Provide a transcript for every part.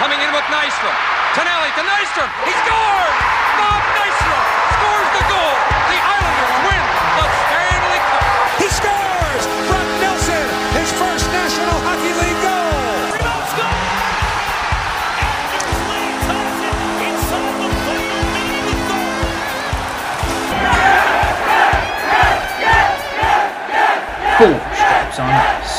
coming in with Nystrom. Tonelli to Nystrom. He scored! Bob Nystrom scores the goal. The Islanders win the Stanley Cup. He scores! Brock Nelson, his first National Hockey League goal! Rebound score! Anders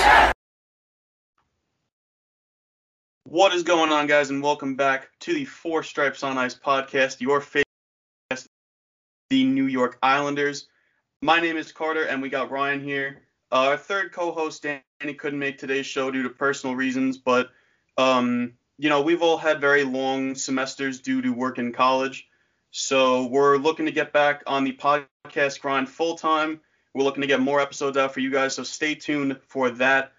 What is going on, guys, and welcome back to the Four Stripes on Ice podcast, your favorite the New York Islanders. My name is Carter, and we got Ryan here. Uh, our third co-host, Danny, couldn't make today's show due to personal reasons, but um, you know we've all had very long semesters due to work in college, so we're looking to get back on the podcast grind full time. We're looking to get more episodes out for you guys, so stay tuned for that.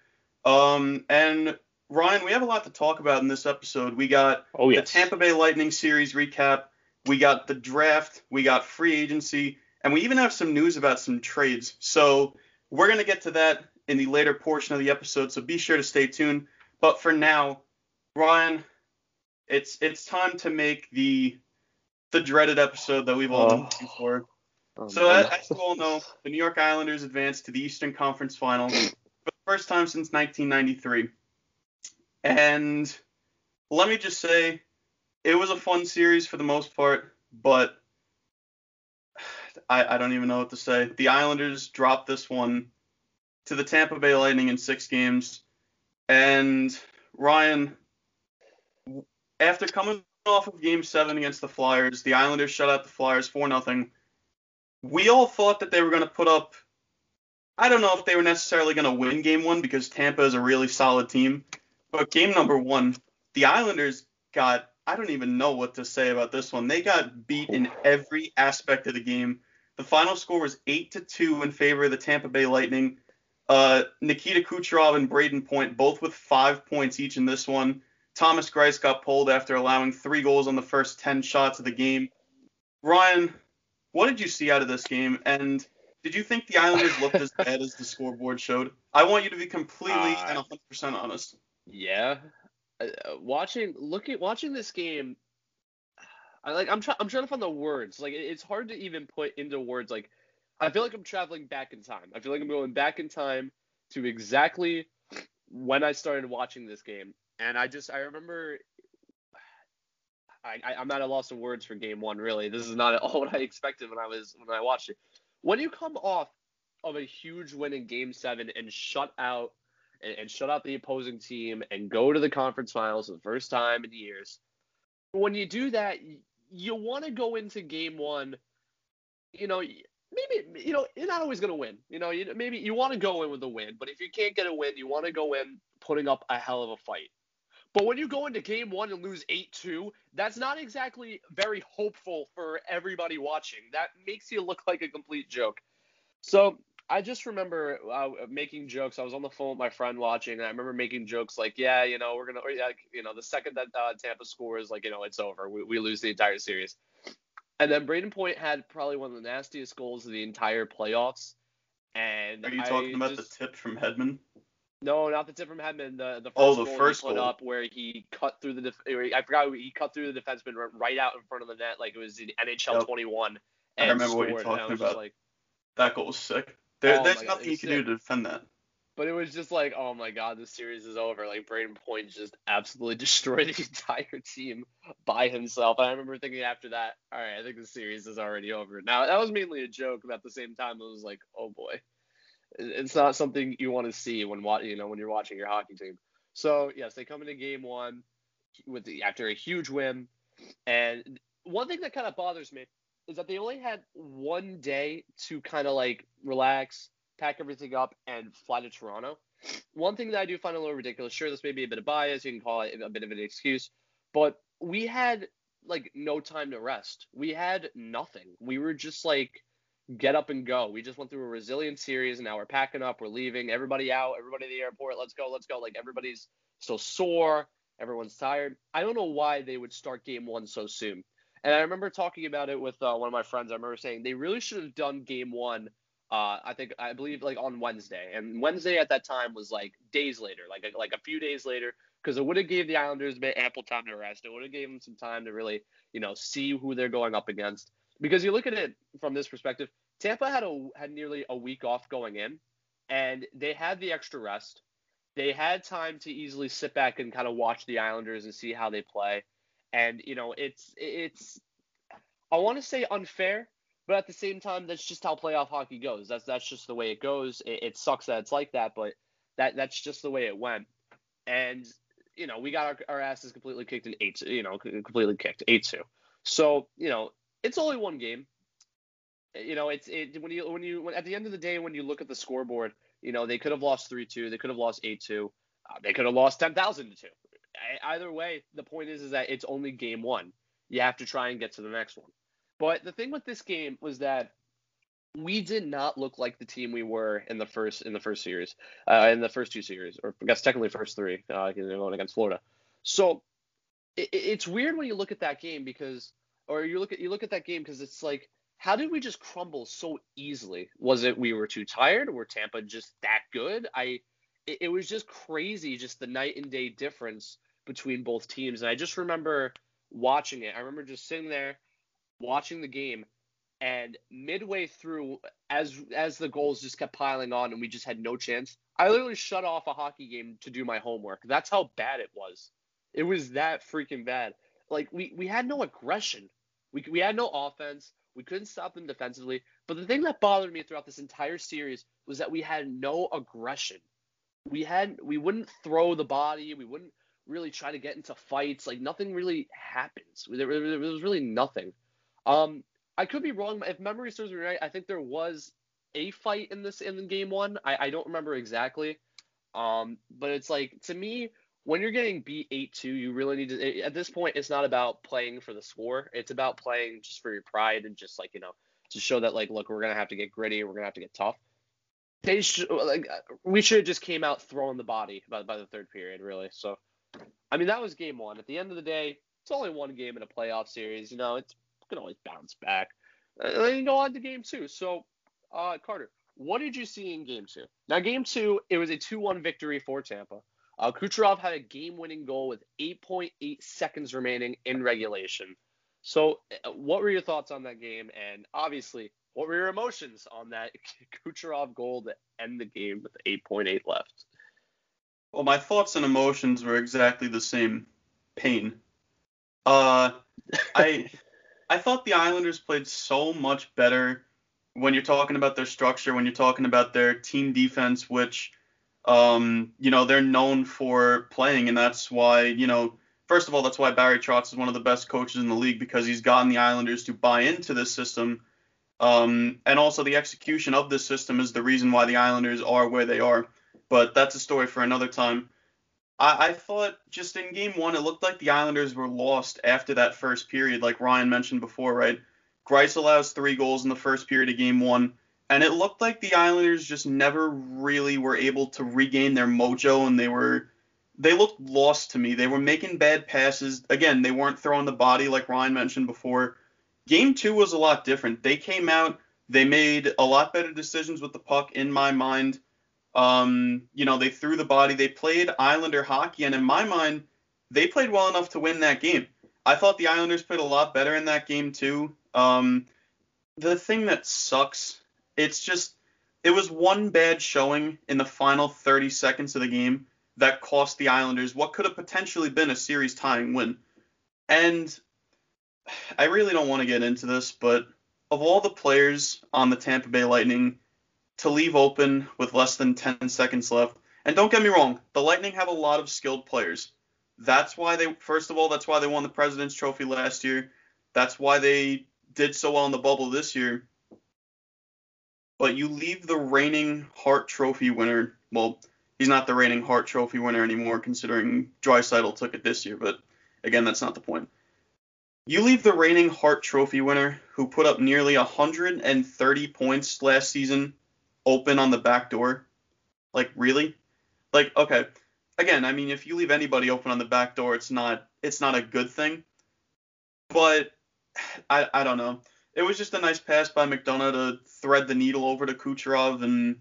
Um, and Ryan, we have a lot to talk about in this episode. We got Oh, the. Tampa Bay Lightning series recap. We got the draft. We got free agency, and we even have some news about some trades. So we're gonna get to that in the later portion of the episode. So be sure to stay tuned. But for now, Ryan, it's it's time to make the the dreaded episode that we've all been Oh. waiting for. Oh, So man. as you all know, the New York Islanders advanced to the Eastern Conference Final for the first time since 1993. And let me just say, it was a fun series for the most part, but I, I don't even know what to say. The Islanders dropped this one to the Tampa Bay Lightning in six games. And Ryan, after coming off of Game Seven against the Flyers, the Islanders shut out the Flyers four nothing. We all thought that they were going to put up. I don't know if they were necessarily going to win Game One because Tampa is a really solid team, but Game Number One, the Islanders got. I don't even know what to say about this one. They got beat in every aspect of the game. The final score was eight to two in favor of the Tampa Bay Lightning. Uh, Nikita Kucherov and Brayden Point both with five points each in this one. Thomas Greiss got pulled after allowing three goals on the first 10 shots of the game. Ryan, what did you see out of this game? And did you think the Islanders looked as bad as the scoreboard showed? I want you to be completely Uh, and 100% honest. Yeah. Uh, uh, watching, looking, watching this game, I like. I'm trying. I'm trying to find the words. Like, it- it's hard to even put into words. Like, I feel like I'm traveling back in time. I feel like I'm going back in time to exactly when I started watching this game, and I just I remember. I, I I'm at a loss of words for game one. Really, this is not at all what I expected when I was when I watched it. When you come off of a huge win in game seven and shut out and, and shut out the opposing team and go to the conference finals for the first time in years. When you do that, you want to go into game one. You know, maybe you know you're not always going to win. You know, you, maybe you want to go in with a win, but if you can't get a win, you want to go in putting up a hell of a fight. But when you go into game one and lose 8 2, that's not exactly very hopeful for everybody watching. That makes you look like a complete joke. So I just remember uh, making jokes. I was on the phone with my friend watching, and I remember making jokes like, "Yeah, you know, we're gonna, or, yeah, like, you know, the second that uh, Tampa scores, like, you know, it's over. We, we lose the entire series." And then Brayden Point had probably one of the nastiest goals of the entire playoffs. And Are you I talking about just- the tip from Hedman? No, not the tip from Hedman. The the first Oh, the goal first he put goal. up where he cut through the def- I forgot he cut through the defenseman right out in front of the net like it was in NHL Yep. 21. I And remember what you're scored, and I talking about. Like, That goal was sick. There, Oh there's my God, nothing you can do to defend that. But it was just like, oh my god, this series is over. Like Brayden Point just absolutely destroyed the entire team by himself. And I remember thinking after that, all right, I think the series is already over. Now that was mainly a joke, but at the same time, it was like, oh boy, it's not something you want to see when you know when you're watching your hockey team. So yes, they come into game one with the, after a huge win, and one thing that kind of bothers me is that they only had one day to kind of like relax, pack everything up, and fly to Toronto. One thing that I do find a little ridiculous, sure, this may be a bit of bias, you can call it a bit of an excuse, but we had like no time to rest. We had nothing. We were just like get up and go. We just went through a resilient series and now we're packing up, we're leaving, everybody out, everybody at the airport, let's go, let's go. Like everybody's still sore, everyone's tired. I don't know why they would start game one so soon. And I remember talking about it with uh, one of my friends. I remember saying they really should have done game one. Uh, I think I believe like on Wednesday, and Wednesday at that time was like days later, like like a few days later, because it would have gave the Islanders ample time to rest. It would have gave them some time to really, you know, see who they're going up against. Because you look at it from this perspective, Tampa had a had nearly a week off going in, and they had the extra rest. They had time to easily sit back and kind of watch the Islanders and see how they play. And you know, it's it's I want to say unfair, but at the same time, that's just how playoff hockey goes. That's that's just the way it goes. It, it sucks that it's like that, but that that's just the way it went. And you know, we got our, our asses completely kicked in eight, you know, completely kicked eight two. So you know, it's only one game. You know, it's it when you when you when, at the end of the day when you look at the scoreboard, you know they could have lost three two, they could have lost eight two, uh, they could have lost ten thousand to two. Either way, the point is is that it's only game one. You have to try and get to the next one. But the thing with this game was that we did not look like the team we were in the first in the first series, uh, in the first two series, or I guess technically first three, uh, going against Florida. So it, it's weird when you look at that game because, or you look at you look at that game because it's like, how did we just crumble so easily? Was it we were too tired? Were Tampa just that good? I, it, it was just crazy, just the night and day difference between both teams. And I just remember watching it. I remember just sitting there watching the game and midway through as as the goals just kept piling on and we just had no chance i literally shut off a hockey game to do my homework. That's how bad it was. It was that freaking bad. Like we we had no aggression. We we had no offense. We couldn't stop them defensively. But the thing that bothered me throughout this entire series was that we had no aggression we had we wouldn't throw the body we wouldn't really try to get into fights like nothing really happens there, there was really nothing um, I could be wrong. If memory serves me right, I think there was a fight in this in game one. I, I don't remember exactly. Um, but it's like to me, when you're getting beat eight two, you really need to. At this point, it's not about playing for the score. It's about playing just for your pride and just like you know to show that like look, we're gonna have to get gritty. We're gonna have to get tough. They should, like we should have just came out throwing the body by by the third period, really. So, I mean that was game one. At the end of the day, it's only one game in a playoff series. You know, it's can always bounce back. And then you go on to game two. So, uh, Carter, what did you see in game two? Now, game two, it was a 2 1 victory for Tampa. Uh, Kucherov had a game winning goal with 8.8 seconds remaining in regulation. So, uh, what were your thoughts on that game? And obviously, what were your emotions on that Kucherov goal to end the game with 8.8 left? Well, my thoughts and emotions were exactly the same. Pain. Uh, I I thought the Islanders played so much better when you're talking about their structure, when you're talking about their team defense, which, um, you know, they're known for playing, and that's why, you know, first of all, that's why Barry Trotz is one of the best coaches in the league because he's gotten the Islanders to buy into this system. Um, and also the execution of this system is the reason why the Islanders are where they are. But that's a story for another time. I, I thought just in game one, it looked like the Islanders were lost after that first period, like Ryan mentioned before, right? Greiss allows three goals in the first period of game one, and it looked like the Islanders just never really were able to regain their mojo, and they were they looked lost to me. They were making bad passes. Again, they weren't throwing the body like Ryan mentioned before. Game two was a lot different. They came out, they made a lot better decisions with the puck in my mind. Um, you know, they threw the body. They played Islander hockey, and in my mind, they played well enough to win that game. I thought the Islanders played a lot better in that game too. Um, the thing that sucks, it's just it was one bad showing in the final 30 seconds of the game that cost the Islanders what could have potentially been a series tying win. And I really don't want to get into this, but of all the players on the Tampa Bay Lightning, to leave open with less than 10 seconds left. And don't get me wrong, the Lightning have a lot of skilled players. That's why they, first of all, that's why they won the President's Trophy last year. That's why they did so well in the bubble this year. But you leave the reigning Hart Trophy winner, well, he's not the reigning Hart Trophy winner anymore, considering Draisaitl took it this year, but again, that's not the point. You leave the reigning Hart Trophy winner, who put up nearly 130 points last season, open on the back door? Like really? Like okay. Again, I mean if you leave anybody open on the back door, it's not it's not a good thing. But I I don't know. It was just a nice pass by McDonagh to thread the needle over to Kucherov and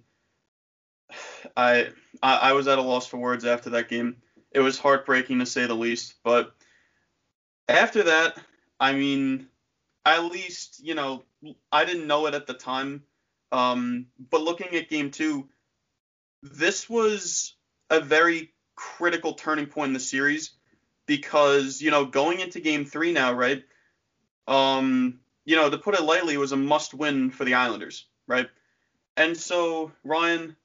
I, I I was at a loss for words after that game. it was heartbreaking to say the least. But after that, I mean, at least you know I didn't know it at the time, um, but looking at game two, this was a very critical turning point in the series because you know going into game three now, right? Um, you know, to put it lightly, it was a must-win for the Islanders, right? And so Ryan,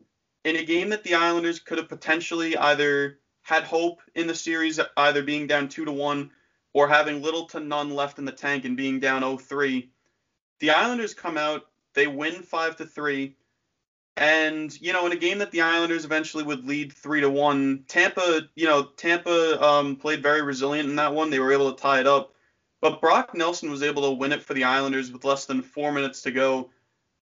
in a game that the Islanders could have potentially either had hope in the series, either being down two to one or having little to none left in the tank and being down 0-3, the Islanders come out, they win five to three, and you know in a game that the Islanders eventually would lead three to one, Tampa, you know Tampa um, played very resilient in that one. They were able to tie it up, but Brock Nelson was able to win it for the Islanders with less than four minutes to go.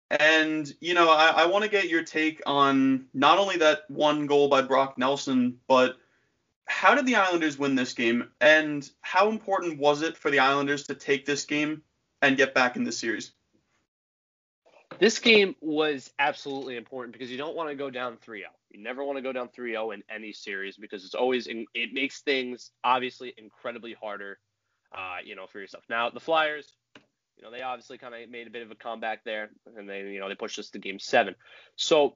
And, you know, I, I want to get your take on not only that one goal by Brock Nelson, but how did the Islanders win this game? And how important was it for the Islanders to take this game and get back in the series? This game was absolutely important because you don't want to go down 3-0. You never want to go down 3-0 in any series because it's always it makes things obviously incredibly harder, uh, you know, for yourself. Now the Flyers, you know, they obviously kind of made a bit of a comeback there, and they you know they pushed us to Game Seven. So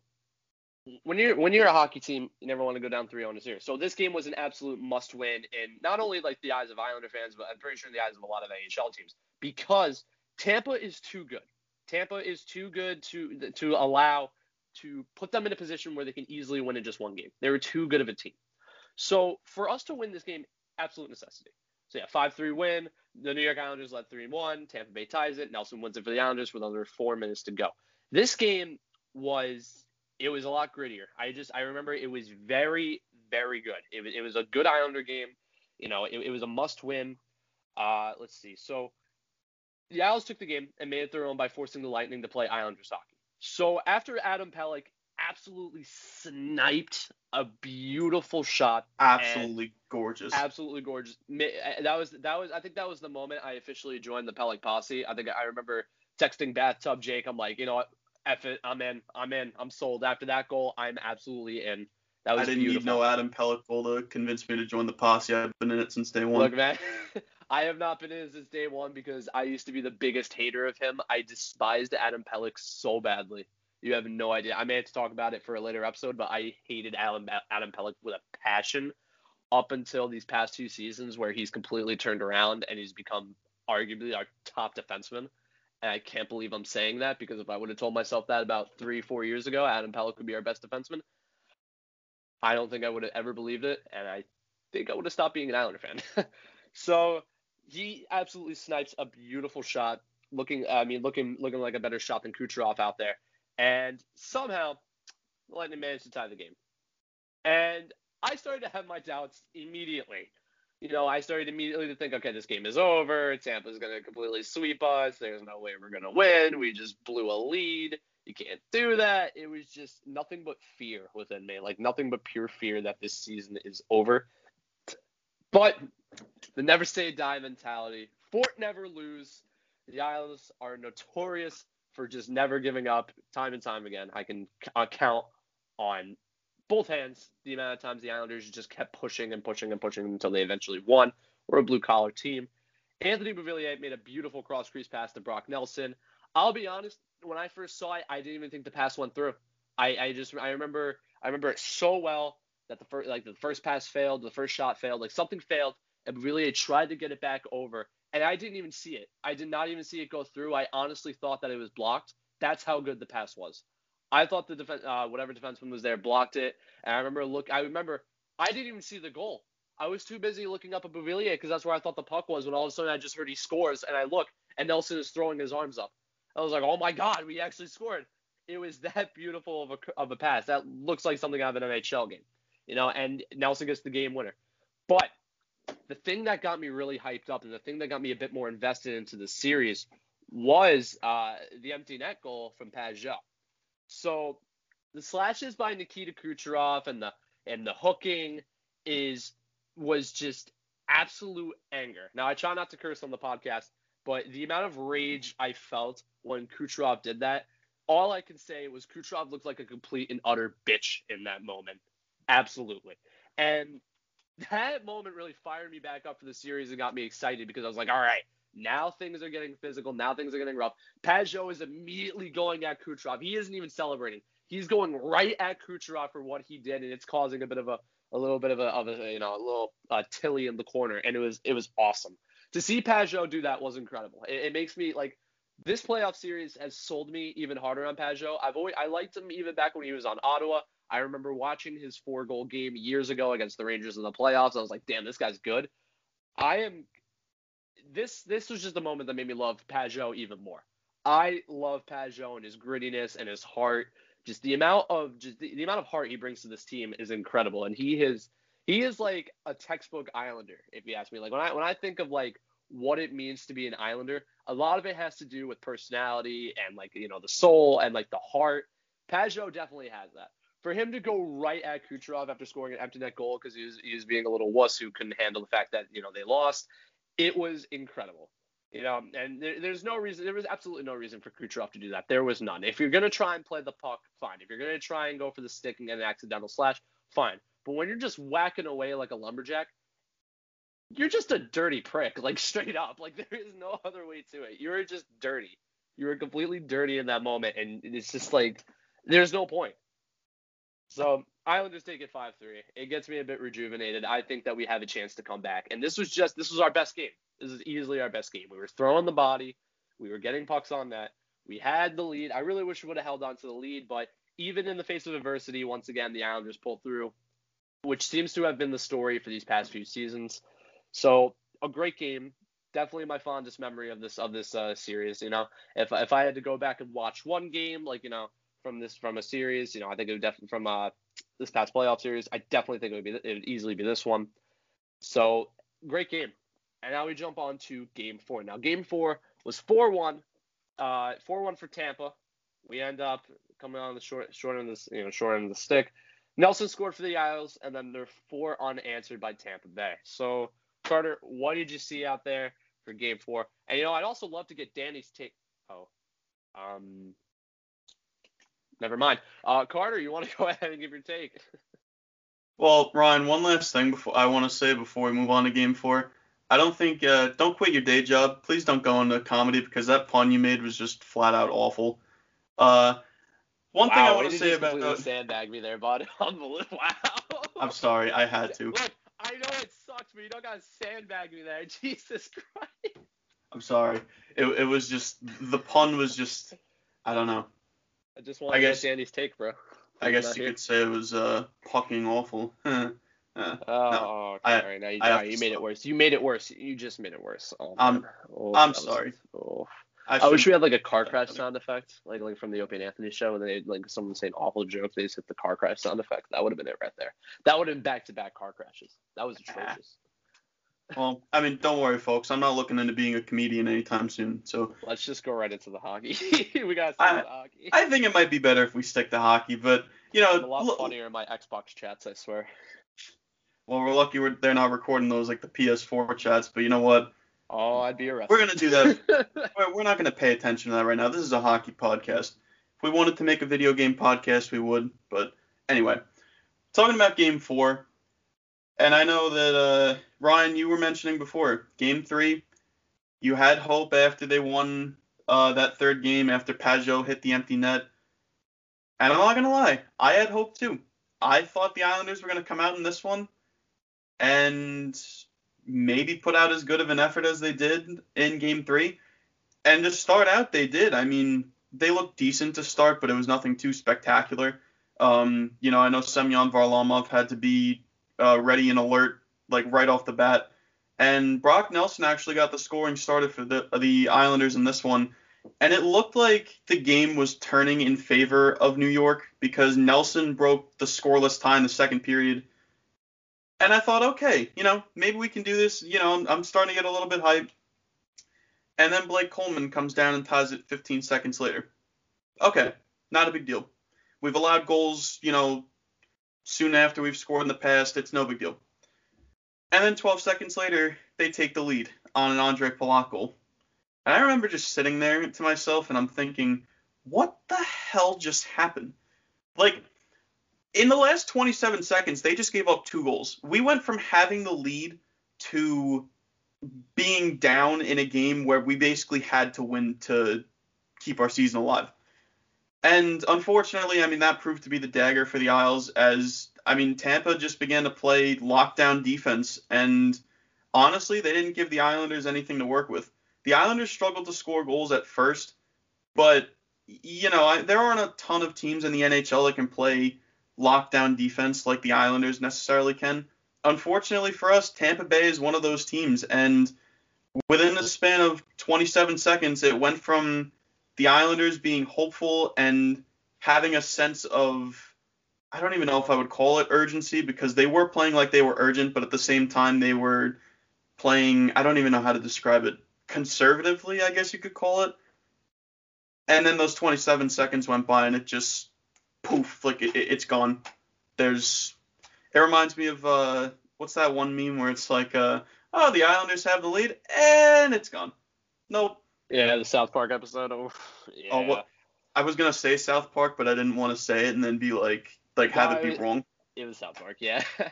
when you're when you're a hockey team, you never want to go down 3-0 in a series. So this game was an absolute must-win in not only like the eyes of Islander fans, but I'm pretty sure in the eyes of a lot of AHL teams because Tampa is too good. Tampa is too good to to allow to put them in a position where they can easily win in just one game. They were too good of a team. So for us to win this game, absolute necessity. So yeah, five three win. The New York Islanders led three one. Tampa Bay ties it. Nelson wins it for the Islanders with under four minutes to go. This game was it was a lot grittier. I just I remember it was very very good. It was it was a good Islander game. You know, it, it was a must win. Uh, let's see. So the Isles took the game and made it their own by forcing the Lightning to play Islanders hockey. So after Adam Pelech absolutely sniped a beautiful shot, Absolutely gorgeous. absolutely gorgeous. That was that was I think that was the moment I officially joined the Pelech posse. I think I remember texting bathtub Jake. I'm like, you know what, F it, I'm in, I'm in, I'm sold. After that goal, I'm absolutely in. That was I didn't beautiful. need no Adam goal to convince me to join the posse. I've been in it since day one. Look, man, I have not been in it since day one because I used to be the biggest hater of him. I despised Adam Pelech so badly. You have no idea. I may have to talk about it for a later episode, but I hated Adam Adam Pelech with a passion up until these past two seasons where he's completely turned around and he's become arguably our top defenseman. And I can't believe I'm saying that because if I would have told myself that about three, four years ago, Adam Pelech would be our best defenseman, I don't think I would have ever believed it. And I think I would have stopped being an Islander fan. so he absolutely snipes a beautiful shot, looking, I mean, looking, looking like a better shot than Kucherov out there. And somehow, the Lightning managed to tie the game. And I started to have my doubts immediately. You know, I started immediately to think, okay, this game is over. Tampa's going to completely sweep us. There's no way we're going to win. We just blew a lead. You can't do that. It was just nothing but fear within me, like nothing but pure fear that this season is over. But the never say die mentality, fort never lose. The Isles are notorious for just never giving up time and time again. I can uh, count on both hands the amount of times the Islanders just kept pushing and pushing and pushing until they eventually won. We're a blue collar team. Anthony Beauvillier made a beautiful cross crease pass to Brock Nelson. I'll be honest, when I first saw it, I didn't even think the pass went through. I, I just I remember I remember it so well that the first like the first pass failed, the first shot failed, like something failed, and Beauvillier tried to get it back over, and I didn't even see it. I did not even see it go through. I honestly thought that it was blocked. That's how good the pass was. I thought the defense, uh, whatever defenseman was there, blocked it. And I remember look, I remember I didn't even see the goal. I was too busy looking up at Beauvillier because that's where I thought the puck was. When all of a sudden I just heard he scores, and I look, and Nelson is throwing his arms up. I was like, oh my god, we actually scored. It was that beautiful of a of a pass. That looks like something out of an NHL game, you know. And Nelson gets the game winner. But the thing that got me really hyped up, and the thing that got me a bit more invested into the series, was uh, the empty net goal from Pageau. So the slashes by Nikita Kucherov and the and the hooking is was just absolute anger. Now I try not to curse on the podcast, but the amount of rage I felt when Kucherov did that, all I can say was Kucherov looked like a complete and utter bitch in that moment. Absolutely. And that moment really fired me back up for the series and got me excited because I was like, all right, now things are getting physical. Now things are getting rough. Pageau is immediately going at Kucherov. He isn't even celebrating. He's going right at Kucherov for what he did, and it's causing a bit of a, a little bit of a, of a you know, a little uh, tilly in the corner, and it was it was awesome to see Pageau do that was incredible. It, it makes me like this playoff series has sold me even harder on Pageau. I've always I liked him even back when he was on Ottawa. I remember watching his four goal game years ago against the Rangers in the playoffs. I was like, damn, this guy's good. I am this this was just a moment that made me love Pageau even more. I love Pageau and his grittiness and his heart. Just the amount of just the, the amount of heart he brings to this team is incredible. And he is he is like a textbook Islander, if you ask me. Like when I when I think of like what it means to be an Islander, a lot of it has to do with personality and like you know the soul and like the heart. Pageau definitely has that. For him to go right at Kucherov after scoring an empty net goal because he was he was being a little wuss who couldn't handle the fact that you know they lost, it was incredible. You know, and there, there's no reason, there was absolutely no reason for Kucherov to do that. There was none. If you're to try and play the puck, fine. If you're to try and go for the stick and get an accidental slash, fine. But when you're just whacking away like a lumberjack, you're just a dirty prick, like straight up. Like there is no other way to it. You're just dirty. You were completely dirty in that moment, and it's just like there's no point. So Islanders take it five three. It gets me a bit rejuvenated. I think that we have a chance to come back, and this was just this was our best game. This is easily our best game. We were throwing the body, we were getting pucks on that. We had the lead. I really wish we would have held on to the lead, but even in the face of adversity, once again the Islanders pulled through, which seems to have been the story for these past few seasons. So a great game. Definitely my fondest memory of this of this uh, series. You know, if if I had to go back and watch one game, like you know, from this from a series, you know, I think it would definitely from uh this past playoff series, I definitely think it would be it would easily be this one. So great game. And now we jump on to game four. Now game four was four one, uh four one for Tampa. We end up coming on the short short end of the you know short end of the stick. Nelson scored for the Isles, and then there are four unanswered by Tampa Bay. So Carter, what did you see out there for Game Four? And you know, I'd also love to get Danny's take. Oh, um, never mind. Uh, Carter, you want to go ahead and give your take? Well, Ryan, one last thing before I want to say before we move on to Game Four. I don't think uh, don't quit your day job. Please don't go into comedy because that pun you made was just flat out awful. Uh, one wow, thing I want to say about completely sandbag me there, bud. Unbelievable. Wow. I'm sorry, I had to. Look, I know it sucks, but you don't gotta sandbag me there. Jesus Christ. I'm sorry. It it was just the pun was just I don't know. I just want I to guess- get Danny's take, bro. I guess you here. could say it was uh fucking awful. Uh, Oh, okay. I- all right, now you, I have all right, to you made it worse. You made it worse. You just made it worse. Oh, I'm- Oh, I'm that was- sorry. Oh. I, I wish we had like a car crash sound effect, like like from the Opie and Anthony show, and they like someone saying awful jokes, they just hit the car crash sound effect. That would have been it right there. That would have been back to back car crashes. That was atrocious. Well, I mean, don't worry, folks. I'm not looking into being a comedian anytime soon. So Let's just go right into the hockey. we got to hockey. I think it might be better if we stick to hockey. But you know, I'm a lot look- funnier in my Xbox chats, I swear. well, we're lucky we're, they're not recording those like the PS4 chats. But you know what? Oh, I'd be arrested. We're gonna do that. We're- We're not going to pay attention to that right now. This is a hockey podcast. If we wanted to make a video game podcast, we would. But anyway, talking about Game Four, and I know that uh, Ryan, you were mentioning before Game Three, you had hope after they won uh, that third game after Pageau hit the empty net. And I'm not gonna lie, I had hope too. I thought the Islanders were gonna come out in this one and maybe put out as good of an effort as they did in Game Three. And to start out, they did. I mean, they looked decent to start, but it was nothing too spectacular. Um, you know, I know Semyon Varlamov had to be uh, ready and alert, like right off the bat. And Brock Nelson actually got the scoring started for the the Islanders in this one, and it looked like the game was turning in favor of New York because Nelson broke the scoreless tie in the second period. And I thought, okay, you know, maybe we can do this. You know, I'm, starting to get a little bit hyped. And then Blake Coleman comes down and ties it 15 seconds later. Okay, not a big deal. We've allowed goals, you know, soon after we've scored in the past. It's no big deal. And then 12 seconds later, they take the lead on an Ondrej Palat goal. And I remember just sitting there to myself and I'm thinking, what the hell just happened? Like, in the last 27 seconds, they just gave up two goals. We went from having the lead to being down in a game where we basically had to win to keep our season alive. And unfortunately, I mean, that proved to be the dagger for the Isles as, I mean, Tampa just began to play lockdown defense. And honestly, they didn't give the Islanders anything to work with. The Islanders struggled to score goals at first, but, you know, I, there aren't a ton of teams in the NHL that can play lockdown defense like the Islanders necessarily can. Unfortunately for us, Tampa Bay is one of those teams. And within the span of 27 seconds, it went from the Islanders being hopeful and having a sense of I don't even know if I would call it urgency because they were playing like they were urgent, but at the same time they were playing I don't even know how to describe it conservatively, I guess you could call it. And then those 27 seconds went by and it just poof, like it, it's gone. There's it reminds me of uh what's that one meme where it's like uh oh the Islanders have the lead and it's gone. Nope, Yeah, the South Park episode. Oh, oh yeah. Oh, what? I was gonna say South Park, but I didn't want to say it and then be like, like have it be wrong. It was South Park, yeah.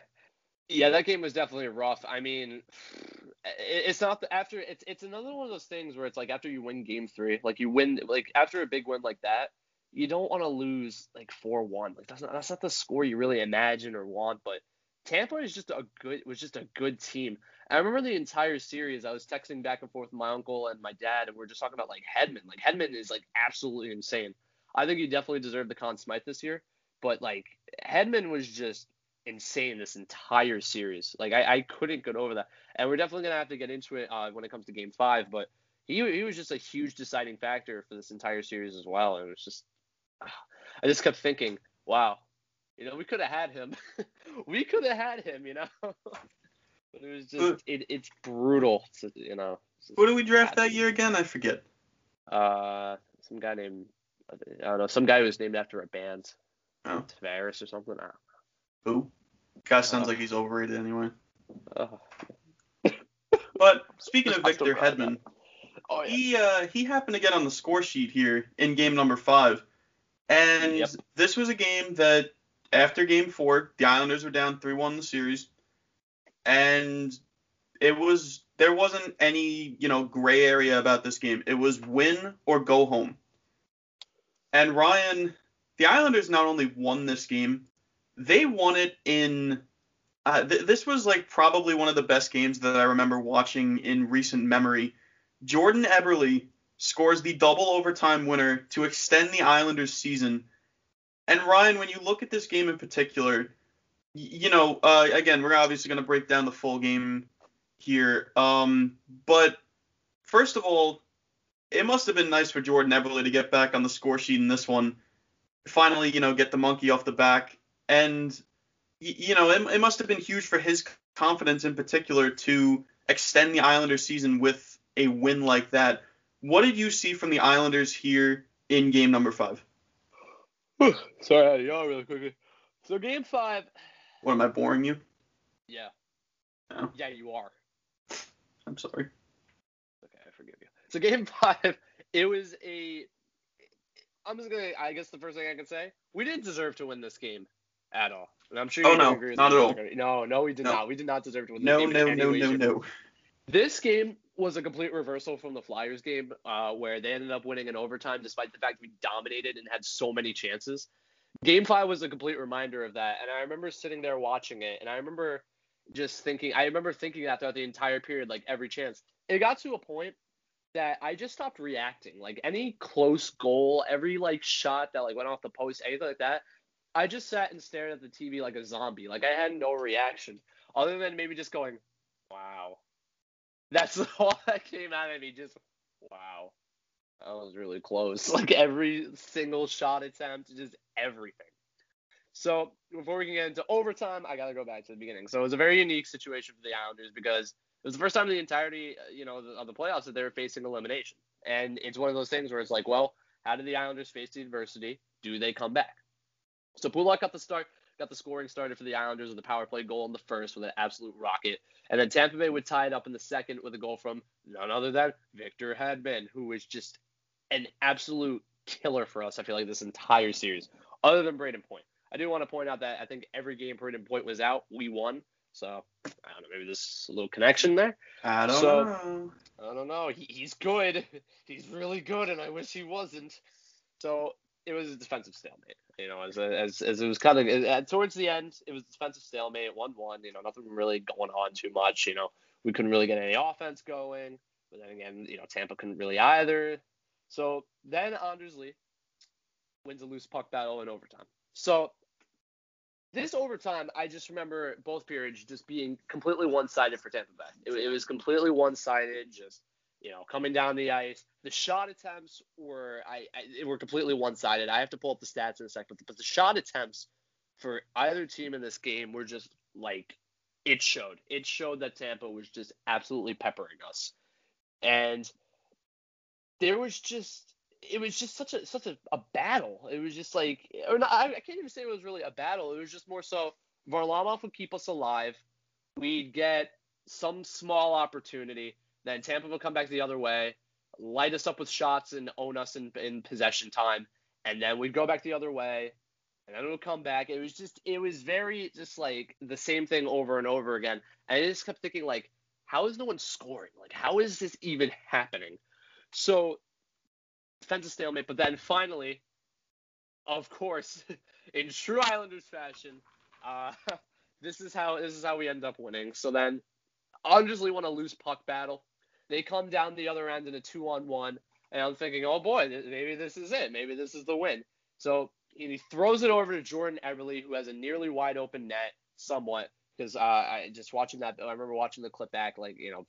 yeah, that game was definitely rough. I mean, it's not the, after it's it's another one of those things where it's like after you win game three, like you win like after a big win like that, you don't want to lose like four one. Like that's not that's not the score you really imagine or want. But Tampa is just a good was just a good team. I remember the entire series. I was texting back and forth with my uncle and my dad, and we are just talking about like Hedman. Like Hedman is like absolutely insane. I think he definitely deserved the Conn Smythe this year, but like Hedman was just insane this entire series. Like I, I couldn't get over that, and we're definitely gonna have to get into it uh, when it comes to Game Five. But he he was just a huge deciding factor for this entire series as well. And it was just I just kept thinking, wow, you know, we could have had him. we could have had him, you know. but it was just it, it's brutal, to, you know. Who did we draft bad. that year again? I forget. Uh, some guy named I don't know, some guy who was named after a band, Oh, Tavares or something. I who? Guy sounds Uh, like he's overrated anyway. don't. But speaking of Victor Hedman, Oh yeah. he uh, he happened to get on the score sheet here in game number five, and Yep. this was a game that after game four, the Islanders were down three one in the series, and it was there wasn't any you know gray area about this game. It was win or go home. And Ryan, the Islanders not only won this game, they won it in uh, th- this was like probably one of the best games that I remember watching in recent memory. Jordan Eberle scores the double overtime winner to extend the Islanders' season. And Ryan, when you look at this game in particular, you know, uh, again, we're obviously going to break down the full game here. Um, but first of all, it must have been nice for Jordan Eberle to get back on the score sheet in this one. Finally, you know, get the monkey off the back. And you know, it, it must have been huge for his confidence in particular to extend the Islanders season with a win like that. What did you see from the Islanders here in game number five? Sorry, I had really quickly. So game five, What am I boring you? yeah. No. Yeah, you are. I'm sorry. Okay, I forgive you. So game five, it was a. I'm just gonna. I guess the first thing I can say, we didn't deserve to win this game at all. And I'm sure Oh, you no, can agree with not at all. No, no, we did No. not. We did not deserve to win this No, game. no, no, no, no. This game was a complete reversal from the Flyers game, uh, where they ended up winning in overtime despite the fact we dominated and had so many chances. Game five was a complete reminder of that, and I remember sitting there watching it, and I remember just thinking, I remember thinking that throughout the entire period, like every chance. It got to a point that I just stopped reacting. Like any close goal, every like shot that like went off the post, anything like that, I just sat and stared at the TV like a zombie. Like I had no reaction other than maybe just going, "Wow." That's all that came out of me. Just wow. That was really close. Like every single shot attempt, just everything. So before we can get into overtime, I gotta go back to the beginning. So it was a very unique situation for the Islanders because it was the first time in the entirety, uh, you know, of the playoffs that they were facing elimination. And it's one of those things where it's like, well, how did the Islanders face the adversity? Do they come back? So Pulock got the start, got the scoring started for the Islanders with a power play goal in the first with an absolute rocket. And then Tampa Bay would tie it up in the second with a goal from none other than Victor Hedman, who was just an absolute killer for us, I feel like, this entire series, other than Brayden Point. I do want to point out that I think every game Brayden Point was out, we won. So I don't know, maybe there's a little connection there. I don't So- know. I don't know. He, he's good. He's really good, and I wish he wasn't. So it was a defensive stalemate. You know, as as as it was kind of uh, towards the end, it was defensive stalemate, one one. You know, nothing really going on too much. You know, we couldn't really get any offense going. But then again, you know, Tampa couldn't really either. So then Anders Lee wins a loose puck battle in overtime. So this overtime, I just remember both periods just being completely one-sided for Tampa Bay. It, it was completely one-sided, just you know, coming down the ice. The shot attempts were I, I were completely one-sided. I have to pull up the stats in a second, but the shot attempts for either team in this game were just like it showed. It showed that Tampa was just absolutely peppering us, and there was just it was just such a such a, a battle. It was just like, or not, I, I can't even say it was really a battle. It was just more so Varlamov would keep us alive. We'd get some small opportunity. Then Tampa would come back the other way, light us up with shots and own us in, in possession time. And then we'd go back the other way. And then it would come back. It was just, it was very just like the same thing over and over again. And I just kept thinking, like, how is no one scoring? Like, how is this even happening? So defensive stalemate. But then finally, of course, in true Islanders fashion, uh, this is how this is how we end up winning. So then, obviously, want a loose puck battle. They come down the other end in a two-on-one, and I'm thinking, oh boy, maybe this is it. Maybe this is the win. So he throws it over to Jordan Eberle, who has a nearly wide open net, somewhat. Because uh, I just watching that, I remember watching the clip back, like you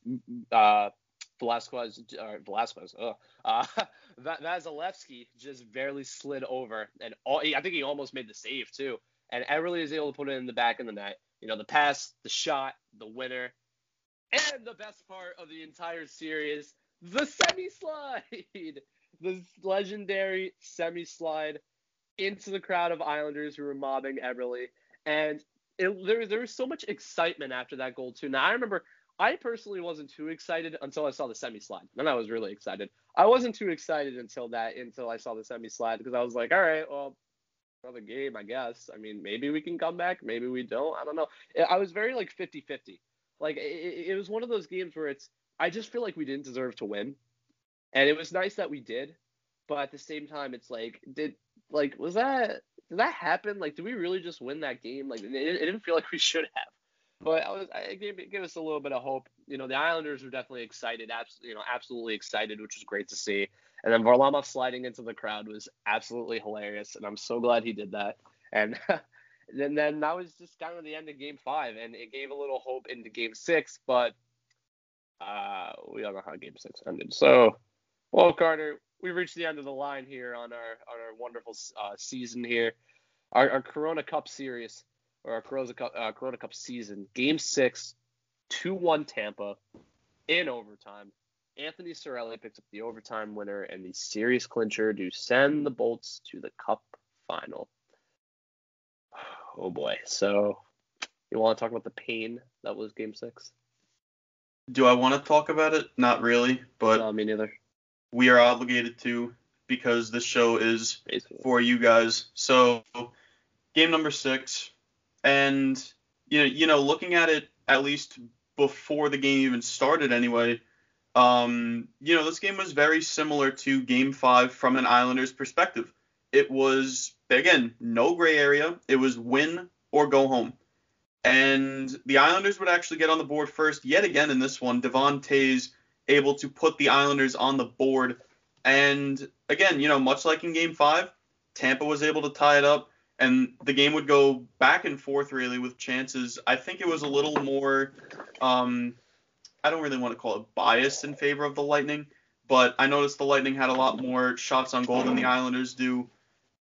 know, uh, Velasquez, or Velasquez, ugh, uh, Va- Vasilevsky just barely slid over, and all, I think he almost made the save too. And Eberle is able to put it in the back of the net. You know, the pass, the shot, the winner, and the best part of the entire series, the semi slide, the legendary semi slide into the crowd of Islanders who were mobbing Eberle, and it, there there was so much excitement after that goal too. Now I remember I personally wasn't too excited until I saw the semi slide. Then I was really excited. I wasn't too excited until that until I saw the semi slide because I was like, all right, well, another game, I guess. I mean, maybe we can come back, maybe we don't. I don't know. I was very like 50-50. Like it, it it was one of those games where it's I just feel like we didn't deserve to win, and it was nice that we did, but at the same time, it's like did like was that did that happen? Like, did we really just win that game? Like, it, it didn't feel like we should have. But I was, I gave, it gave us a little bit of hope. You know, the Islanders were definitely excited, you know, absolutely excited, which was great to see. And then Varlamov sliding into the crowd was absolutely hilarious, and I'm so glad he did that. And then, that was just kind of the end of Game Five, and it gave a little hope into Game Six. But uh, we don't know how Game Six ended. So, well, Carter, we've reached the end of the line here on our on our wonderful uh, season here, our, our Corona Cup series or our Corona Cup, uh, Corona Cup season. Game six, 2-1 Tampa in overtime. Anthony Cirelli picks up the overtime winner and the series clincher to send the Bolts to the Cup final. Oh boy! So, you want to talk about the pain that was Game Six? Do I want to talk about it? Not really, but no, me neither. we are obligated to because this show is Basically. for you guys. So, game number six, and you know, you know, looking at it at least before the game even started, anyway. Um, you know, this game was very similar to Game Five from an Islanders perspective. It was again no gray area. It was win or go home. And the Islanders would actually get on the board first yet again in this one. Devon Toews able to put the Islanders on the board. And again, you know, much like in game five, Tampa was able to tie it up and the game would go back and forth really with chances. I think it was a little more um I don't really want to call it biased in favor of the Lightning, but I noticed the Lightning had a lot more shots on goal than the Islanders do.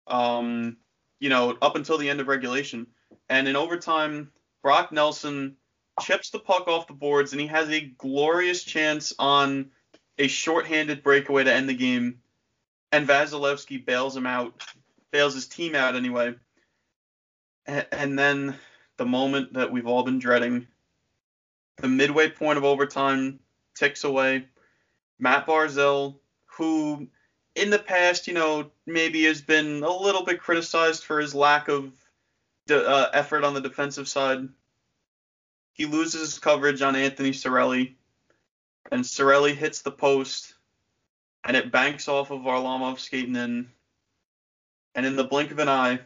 Um, you know, up until the end of regulation. And in overtime, Brock Nelson chips the puck off the boards and he has a glorious chance on a shorthanded breakaway to end the game. And Vasilevsky bails him out, bails his team out anyway. And then the moment that we've all been dreading, the midway point of overtime ticks away. Matt Barzal, who in the past, you know, maybe has been a little bit criticized for his lack of de- uh, effort on the defensive side. He loses his coverage on Anthony Cirelli, and Cirelli hits the post, and it banks off of Varlamov skating in. And in the blink of an eye,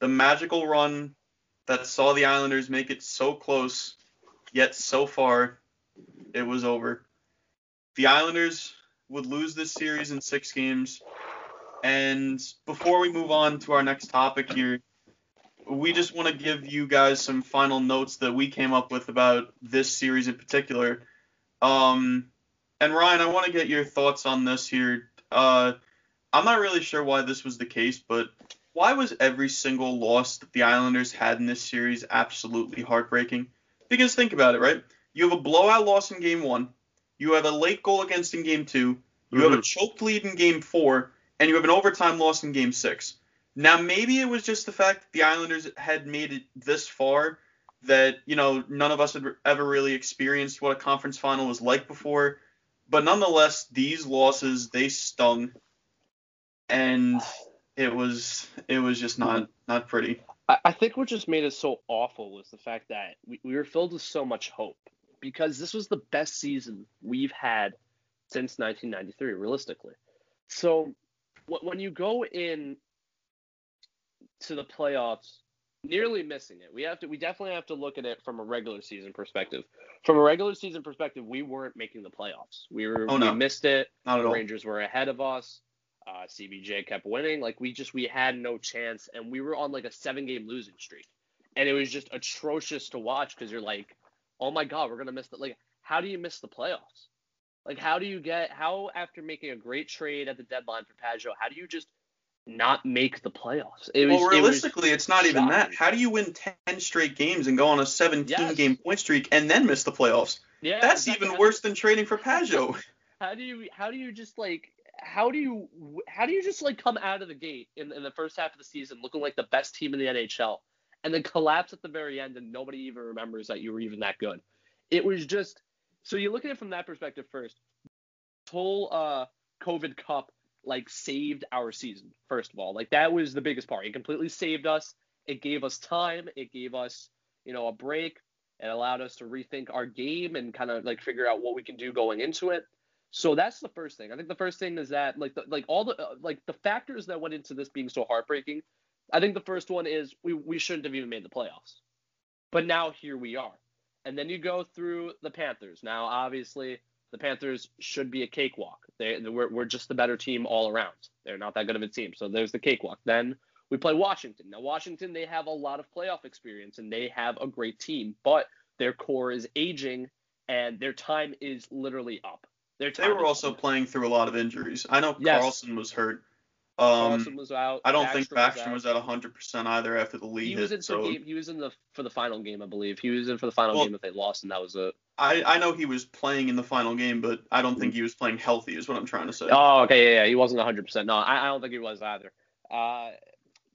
the magical run that saw the Islanders make it so close, yet so far, it was over. The Islanders would lose this series in six games. And before we move on to our next topic here, we just want to give you guys some final notes that we came up with about this series in particular. Um, and Ryan, I want to get your thoughts on this here. Uh, I'm not really sure why this was the case, but why was every single loss that the Islanders had in this series absolutely heartbreaking? Because think about it, right? You have a blowout loss in game one, you have a late goal against in game two, you have a mm-hmm. choked lead in game four, and you have an overtime loss in game six. Now, maybe it was just the fact that the Islanders had made it this far that, you know, none of us had ever really experienced what a conference final was like before. But nonetheless, these losses, they stung. And it was it was just not not pretty. I, I think what just made it so awful was the fact that we, we were filled with so much hope because this was the best season we've had since 1993, realistically. So when you go in to the playoffs, nearly missing it, we have to we definitely have to look at it from a regular season perspective. From a regular season perspective, we weren't making the playoffs. We were Oh, no. we missed it. Not at The all. Rangers were ahead of us. Uh, CBJ kept winning. Like we just we had no chance, and we were on like a seven game losing streak, and it was just atrocious to watch because you're like, oh my god, we're gonna miss the like. How do you miss the playoffs? Like how do you get how after making a great trade at the deadline for Pageau, how do you just not make the playoffs? It was well, it was- realistically, it's not even that. How do you win 10 straight games and go on a 17 Yes. game point streak and then miss the playoffs? yeah, That's even worse than trading for Pageau. how do you how do you just like how do you how do you just like come out of the gate in, in the first half of the season looking like the best team in the NHL and then collapse at the very end and nobody even remembers that you were even that good? It was just so you look at it from that perspective first. Whole uh covid cup like saved our season first of all. Like that was the biggest part. It completely saved us. It gave us time. It gave us you know a break. It allowed us to rethink our game and kind of like figure out what we can do going into it so that's the first thing. I think the first thing is that like the, like all the uh, like the factors that went into this being so heartbreaking. I think the first one is we we shouldn't have even made the playoffs. But now here we are. And then you go through the Panthers. Now obviously the Panthers should be a cakewalk. They they- we're we're just the better team all around. They're not that good of a team. So there's the cakewalk. Then we play Washington. Now Washington they have a lot of playoff experience and they have a great team, but their core is aging and their time is literally up. Their They were also playing through a lot of injuries. I know Yes. Carlson was hurt. Carlson Um, was out. I don't think Backstrom Backstrom was out. at 100% either after the lead He was hit. in for So game. He was in the for the final game, I believe. He was in for the final Well- game that they lost, and that was it. I, I know he was playing in the final game, but I don't think he was playing healthy, is what I'm trying to say. Oh, okay, yeah, yeah. He wasn't 100. percent No, I, I don't think he was either. Uh,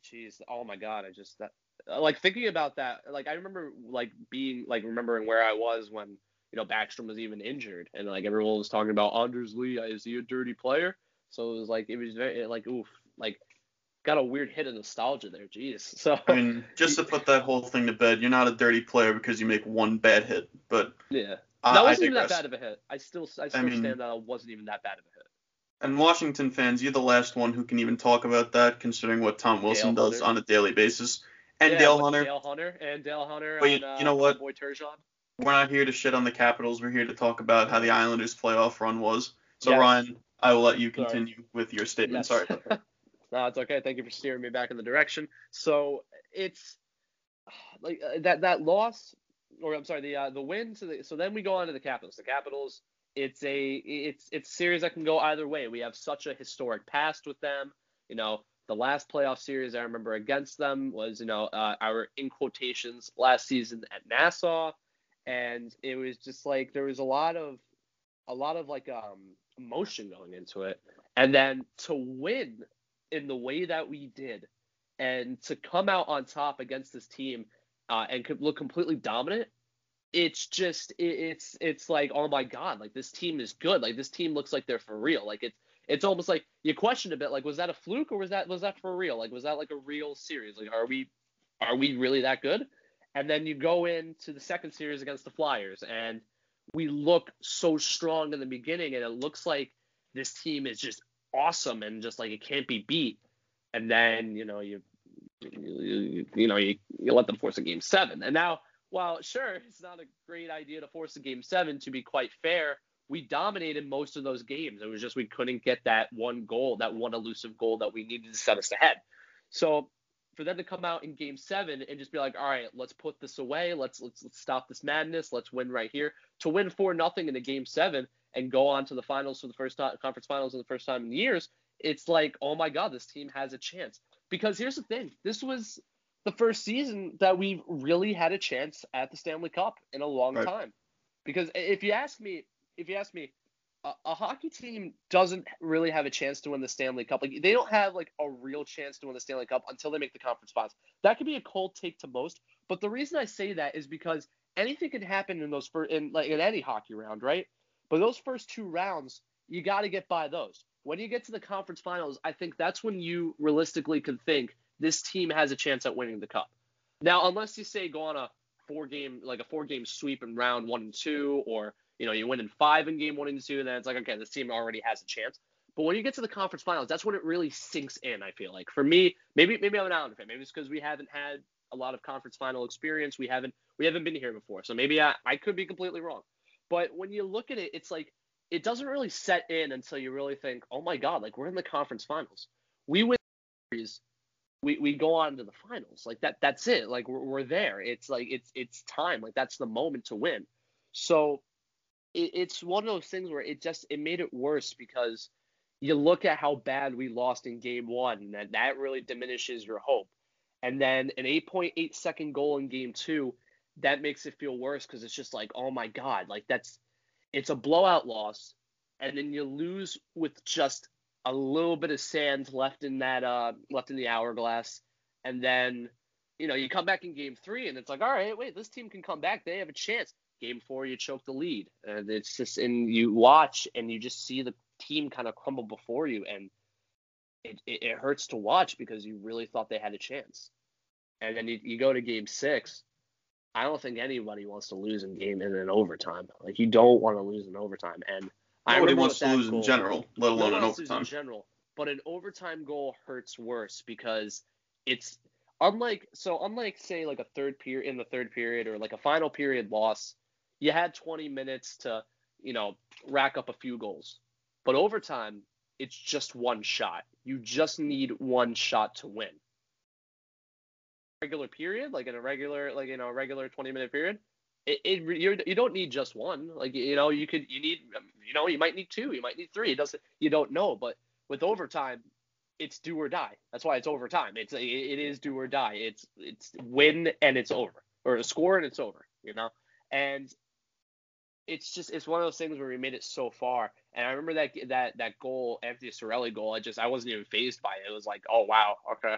jeez, oh my god, I just that like thinking about that. Like I remember like being like remembering where I was when you know Backstrom was even injured, and like everyone was talking about Anders Lee. Is he a dirty player? So it was like it was very like oof, like got a weird hit of nostalgia there. Jeez. So I mean, just to put that whole thing to bed, you're not a dirty player because you make one bad hit. But yeah, I, that I wasn't even that bad of a hit. I still I still mean- stand that it wasn't even that bad of a hit. And Washington fans, you're the last one who can even talk about that, considering what Tom Wilson Dale does Hunter. on a daily basis. And Yeah, Dale Hunter, Dale Hunter and Dale Hunter. But you- on, uh, you know what? Boy Turgeon. We're not here to shit on the Capitals. We're here to talk about how the Islanders' playoff run was. So Yes. Ryan, I will let you Sorry. continue with your statement. Yes. Sorry. no, it's okay. Thank you for steering me back in the direction. So it's like uh, that that loss, or I'm sorry, the uh, the win. So the, so then we go on to the Capitals. The Capitals. It's a it's it's a series that can go either way. We have such a historic past with them. You know, the last playoff series I remember against them was you know uh, our in quotations last season at Nassau, and it was just like there was a lot of a lot of like um emotion going into it, and then to win in the way that we did, and to come out on top against this team uh, and look completely dominant. It's just it, it's it's like oh my god like this team is good like this team looks like they're for real like it's it's almost like you question a bit like was that a fluke or was that was that for real like was that like a real series like are we are we really that good? And then you go into the second series against the Flyers, and we look so strong in the beginning, and it looks like this team is just awesome and just like it can't be beat. And then you know you you, you know you, you let them force a game seven, and now while sure it's not a great idea to force a game seven, to be quite fair, we dominated most of those games. It was just we couldn't get that one goal, that one elusive goal that we needed to set us ahead. So for them to come out in game seven and just be like, all right, let's put this away, let's let's, let's stop this madness, let's win right here. To win four nothing in a game seven and go on to the finals for the first time, conference finals for the first time in years, it's like, oh my god, this team has a chance. Because here's the thing, this was the first season that we've really had a chance at the Stanley Cup in a long Right. time. Because if you ask me, if you ask me, a, hockey team doesn't really have a chance to win the Stanley Cup. Like they don't have like a real chance to win the Stanley Cup until they make the conference finals. That could be a cold take to most, but the reason I say that is because anything can happen in those first in like in any hockey round, right? But those first two rounds, you got to get by those. When you get to the conference finals, I think that's when you realistically can think this team has a chance at winning the cup. Now, unless you say go on a four game like a four game sweep in round one and two, or you know you win in five in game one and two, and then it's like okay, this team already has a chance. But when you get to the conference finals, that's when it really sinks in. I feel like for me, maybe maybe I'm an Islander fan. Maybe it's because we haven't had a lot of conference final experience. We haven't we haven't been here before, so maybe I, I could be completely wrong. But when you look at it, it's like it doesn't really set in until you really think, oh my god, like we're in the conference finals. We win series, we, we go on to the finals. Like that that's it. Like we're, we're there. It's like it's it's time. Like that's the moment to win. So it, it's one of those things where it just it made it worse because you look at how bad we lost in game one, and that, that really diminishes your hope. And then an 8.8 second goal in game two, that makes it feel worse because it's just like, oh my God, like that's it's a blowout loss. And then you lose with just a little bit of sand left in that uh left in the hourglass. And then, you know, you come back in game three and it's like, all right, wait, this team can come back. They have a chance. Game four, you choke the lead. And it's just and you watch and you just see the team kind of crumble before you and it, it, it hurts to watch because you really thought they had a chance. And then you, you go to game six. I don't think anybody wants to lose in game in an overtime. Like you don't want to lose in overtime. And I Nobody wants to lose in general, let alone one in loses in general, but an overtime goal hurts worse because it's unlike so unlike say like a third period in the third period or like a final period loss, you had 20 minutes to you know rack up a few goals, but overtime it's just one shot. You just need one shot to win. Regular period, like in a regular like in a regular 20 minute period, it, it you're, you don't need just one. Like you know, you could you need you know you might need two, you might need three. It doesn't you don't know, but with overtime, it's do or die. That's why it's overtime. It's it, it is do or die. It's it's win and it's over, or score and it's over. You know, and it's just it's one of those things where we made it so far. And I remember that that that goal, Anthony Cirelli goal. I just I wasn't even phased by it. It was like, oh wow, okay,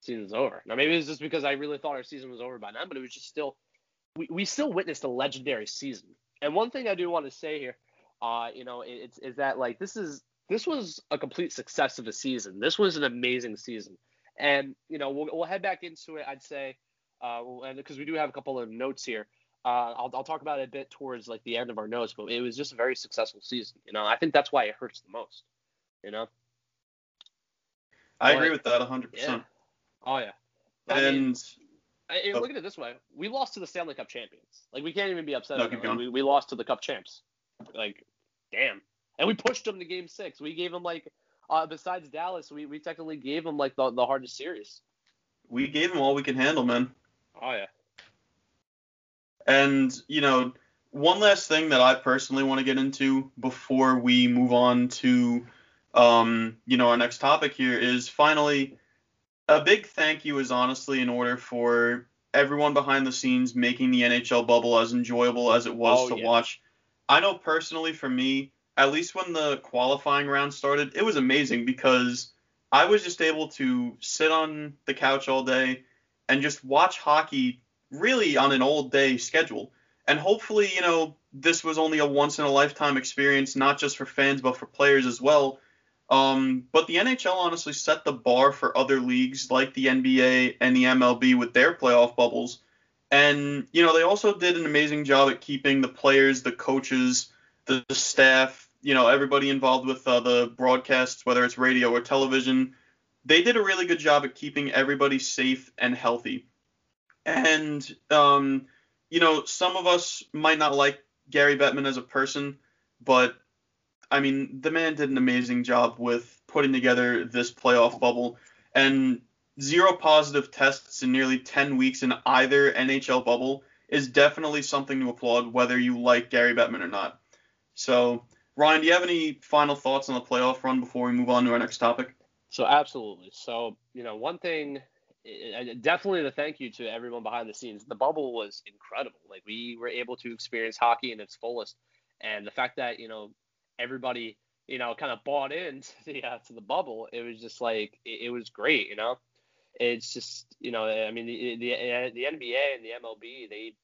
season's over. Now maybe it's just because I really thought our season was over by then, but it was just still we, we still witnessed a legendary season. And one thing I do want to say here, uh, you know, it- it's is that like this is this was a complete success of a season. This was an amazing season, and you know we'll, we'll head back into it. I'd say, uh, because we do have a couple of notes here, uh, I'll I'll talk about it a bit towards like the end of our notes. But it was just a very successful season. You know, I think that's why it hurts the most. You know. I But- agree with that 100%. Oh yeah. I mean, And I- I- Oh. look at it this way: we lost to the Stanley Cup champions. Like we can't even be upset. No, keep going. we, we lost to the Cup champs. Like, damn. And we pushed them to Game Six. We gave them like, uh, besides Dallas, we, we technically gave them like the, the hardest series. we gave them all we can handle, man. Oh yeah. And, you know, one last thing that I personally want to get into before we move on to, um, you know, our next topic here is finally a big thank you is honestly in order for everyone behind the scenes making the NHL bubble as enjoyable as it was Oh, to yeah. watch. I know personally for me, at least when the qualifying round started, it was amazing because I was just able to sit on the couch all day and just watch hockey really on an old day schedule. And hopefully, you know, this was only a once in a lifetime experience, not just for fans, but for players as well. Um, but the NHL honestly set the bar for other leagues like the NBA and the MLB with their playoff bubbles. And, you know, they also did an amazing job at keeping the players, the coaches, the, the staff, you know, everybody involved with uh, the broadcasts, whether it's radio or television. They did a really good job at keeping everybody safe and healthy. And, um, you know, some of us might not like Gary Bettman as a person, but I mean, the man did an amazing job with putting together this playoff bubble. And zero positive tests in nearly 10 weeks in either NHL bubble is definitely something to applaud, whether you like Gary Bettman or not. So, Ryan, do you have any final thoughts on the playoff run before we move on to our next topic? So absolutely. So you know, one thing, definitely the thank you to everyone behind the scenes. The bubble was incredible. Like we were able to experience hockey in its fullest, and the fact that you know everybody you know kind of bought into the uh, to the bubble, it was just like it, it was great. You know, it's just you know I mean the the the NBA and the MLB they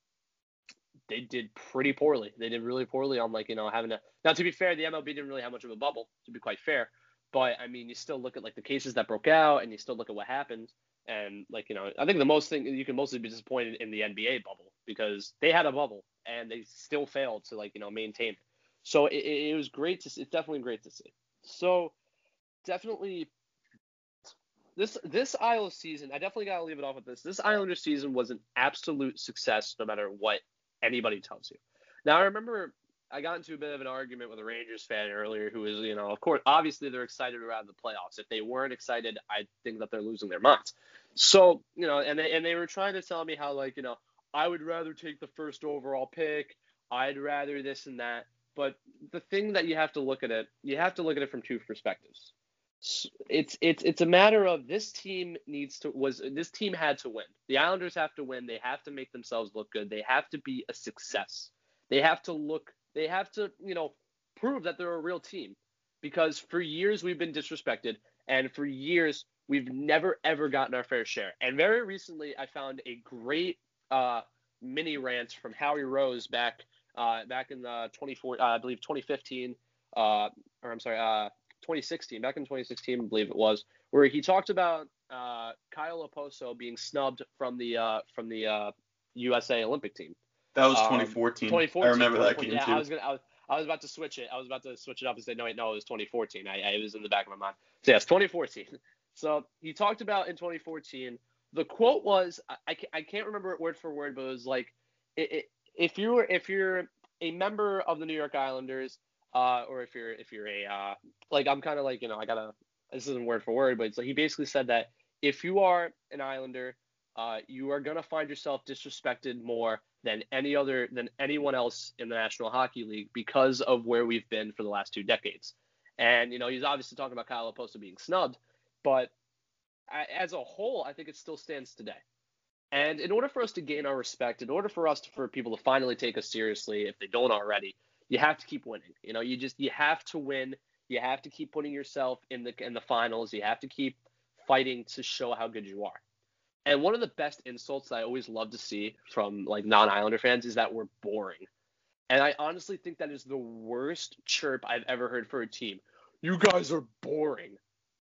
they did pretty poorly. They did really poorly on like you know having a now to be fair, the MLB didn't really have much of a bubble to be quite fair. But I mean, you still look at like the cases that broke out, and you still look at what happened, and like you know, I think the most thing you can mostly be disappointed in the NBA bubble because they had a bubble and they still failed to like you know maintain it. So it, it was great to see. It's definitely great to see. So definitely this this Isles season, I definitely gotta leave it off with this. This Islander season was an absolute success, no matter what anybody tells you. Now I remember I got into a bit of an argument with a Rangers fan earlier who was, you know, of course, obviously they're excited around the playoffs. If they weren't excited, I think that they're losing their minds. So, you know, and they, and they were trying to tell me how, like, you know, I would rather take the first overall pick. I'd rather this and that. But the thing that you have to look at it, you have to look at it from two perspectives. It's it's it's a matter of this team needs to was this team had to win. The Islanders have to win. They have to make themselves look good. They have to be a success. They have to look they have to, you know, prove that they're a real team because for years we've been disrespected and for years we've never ever gotten our fair share. And very recently I found a great uh, mini rant from Howie Rose back uh, back in the 24 uh, I believe 2015 uh, or I'm sorry uh, 2016 back in 2016 I believe it was where he talked about uh, Kyle Okposo being snubbed from the from the USA Olympic team. That was 2014. Um, 2014. I remember that game yeah, too. I was gonna. I was, I was about to switch it. I was about to switch it up and say no, wait, no, it was 2014. I, I it was in the back of my mind. So yes, 2014. So he talked about in 2014. The quote was, I, I can't remember it word for word, but it was like, it, it, if you were if you're a member of the New York Islanders, uh, or if you're if you're a uh, like I'm kind of like you know I gotta this isn't word for word, but it's like he basically said that if you are an Islander, uh, you are gonna find yourself disrespected more than any other than anyone else in the National Hockey League because of where we've been for the last two decades. And you know, he's obviously talking about Kyle Okposo being snubbed, but as a whole, I think it still stands today. And in order for us to gain our respect, in order for us to, for people to finally take us seriously, if they don't already, you have to keep winning. You know, you just you have to win. You have to keep putting yourself in the in the finals. You have to keep fighting to show how good you are. And one of the best insults that I always love to see from like non-Islander fans is that we're boring. And I honestly think that is the worst chirp I've ever heard for a team. You guys are boring.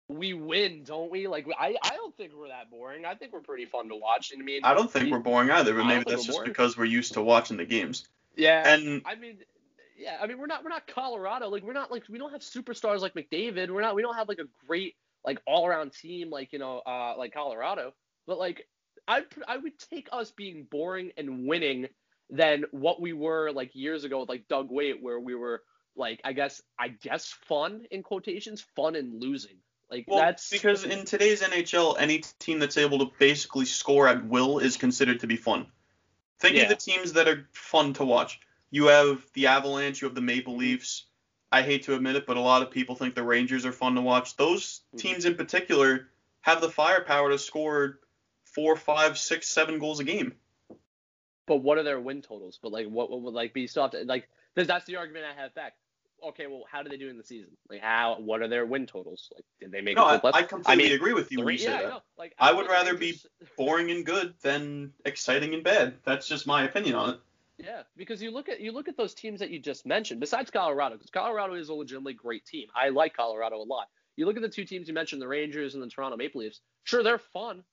We win, don't we? Like I, I don't think we're that boring. I think we're pretty fun to watch. And I mean, I don't think we, we're boring either, but maybe that's just boring. because we're used to watching the games. Yeah. And I mean, yeah. I mean, we're not we're not Colorado. Like we're not like we don't have superstars like McDavid. We're not we don't have like a great like all around team like you know uh like Colorado. But like I I would take us being boring and winning than what we were like years ago with like Doug Weight, where we were like I guess I guess fun in quotations, fun and losing. Like well, that's because in today's NHL, any team that's able to basically score at will is considered to be fun. Think Yeah. of the teams that are fun to watch. You have the Avalanche, you have the Maple Leafs. I hate to admit it, but a lot of people think the Rangers are fun to watch. Those Mhm. teams in particular have the firepower to score four, five, six, seven goals a game. but what are their win totals? But like what, what would like be soft like that's the argument I have back. Okay, well, how do they do in the season? Like how what are their win totals? Like did they make No, I, I completely mean, agree with you The when you say yeah, I that. know. Like I know would rather be Boring and good than exciting and bad. That's just my opinion on it. Yeah, because you look at you look at those teams that you just mentioned. Besides Colorado, because Colorado is a legitimately great team. I like Colorado a lot. you look at the two teams you mentioned, the Rangers and the Toronto Maple Leafs. Sure, they're fun,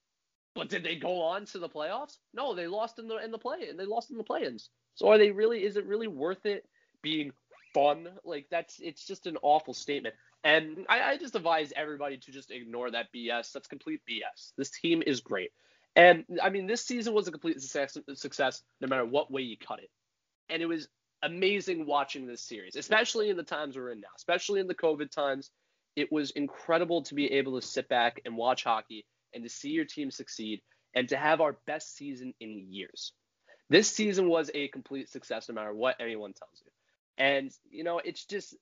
but did they go on to the playoffs? No, they lost in the in the play and they lost in the play-ins. So are they really? Is it really worth it being fun? Like that's it's just an awful statement. And I, I just advise everybody to just ignore that BS. That's complete BS. This team is great. And I mean, this season was a complete success, success no matter what way you cut it. And it was amazing watching this series, especially in the times we're in now, especially in the COVID times. It was incredible to be able to sit back and watch hockey and to see your team succeed and to have our best season in years. This season was a complete success no matter what anyone tells you. And you know, it's just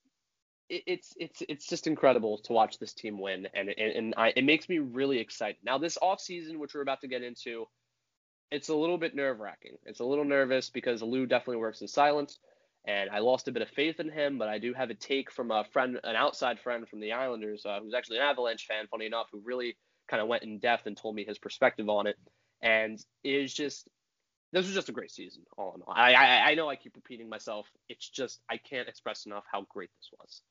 it, it's it's it's just incredible to watch this team win and and, and I, it makes me really excited. Now this off season which we're about to get into it's a little bit nerve wracking. It's a little nervous because Lou definitely works in silence, and I lost a bit of faith in him. But I do have a take from a friend, an outside friend from the Islanders, uh, who's actually an Avalanche fan, funny enough, who really kind of went in depth and told me his perspective on it. And it is just this was just a great season, all in all. I, I I know I keep repeating myself. It's just I can't express enough how great this was.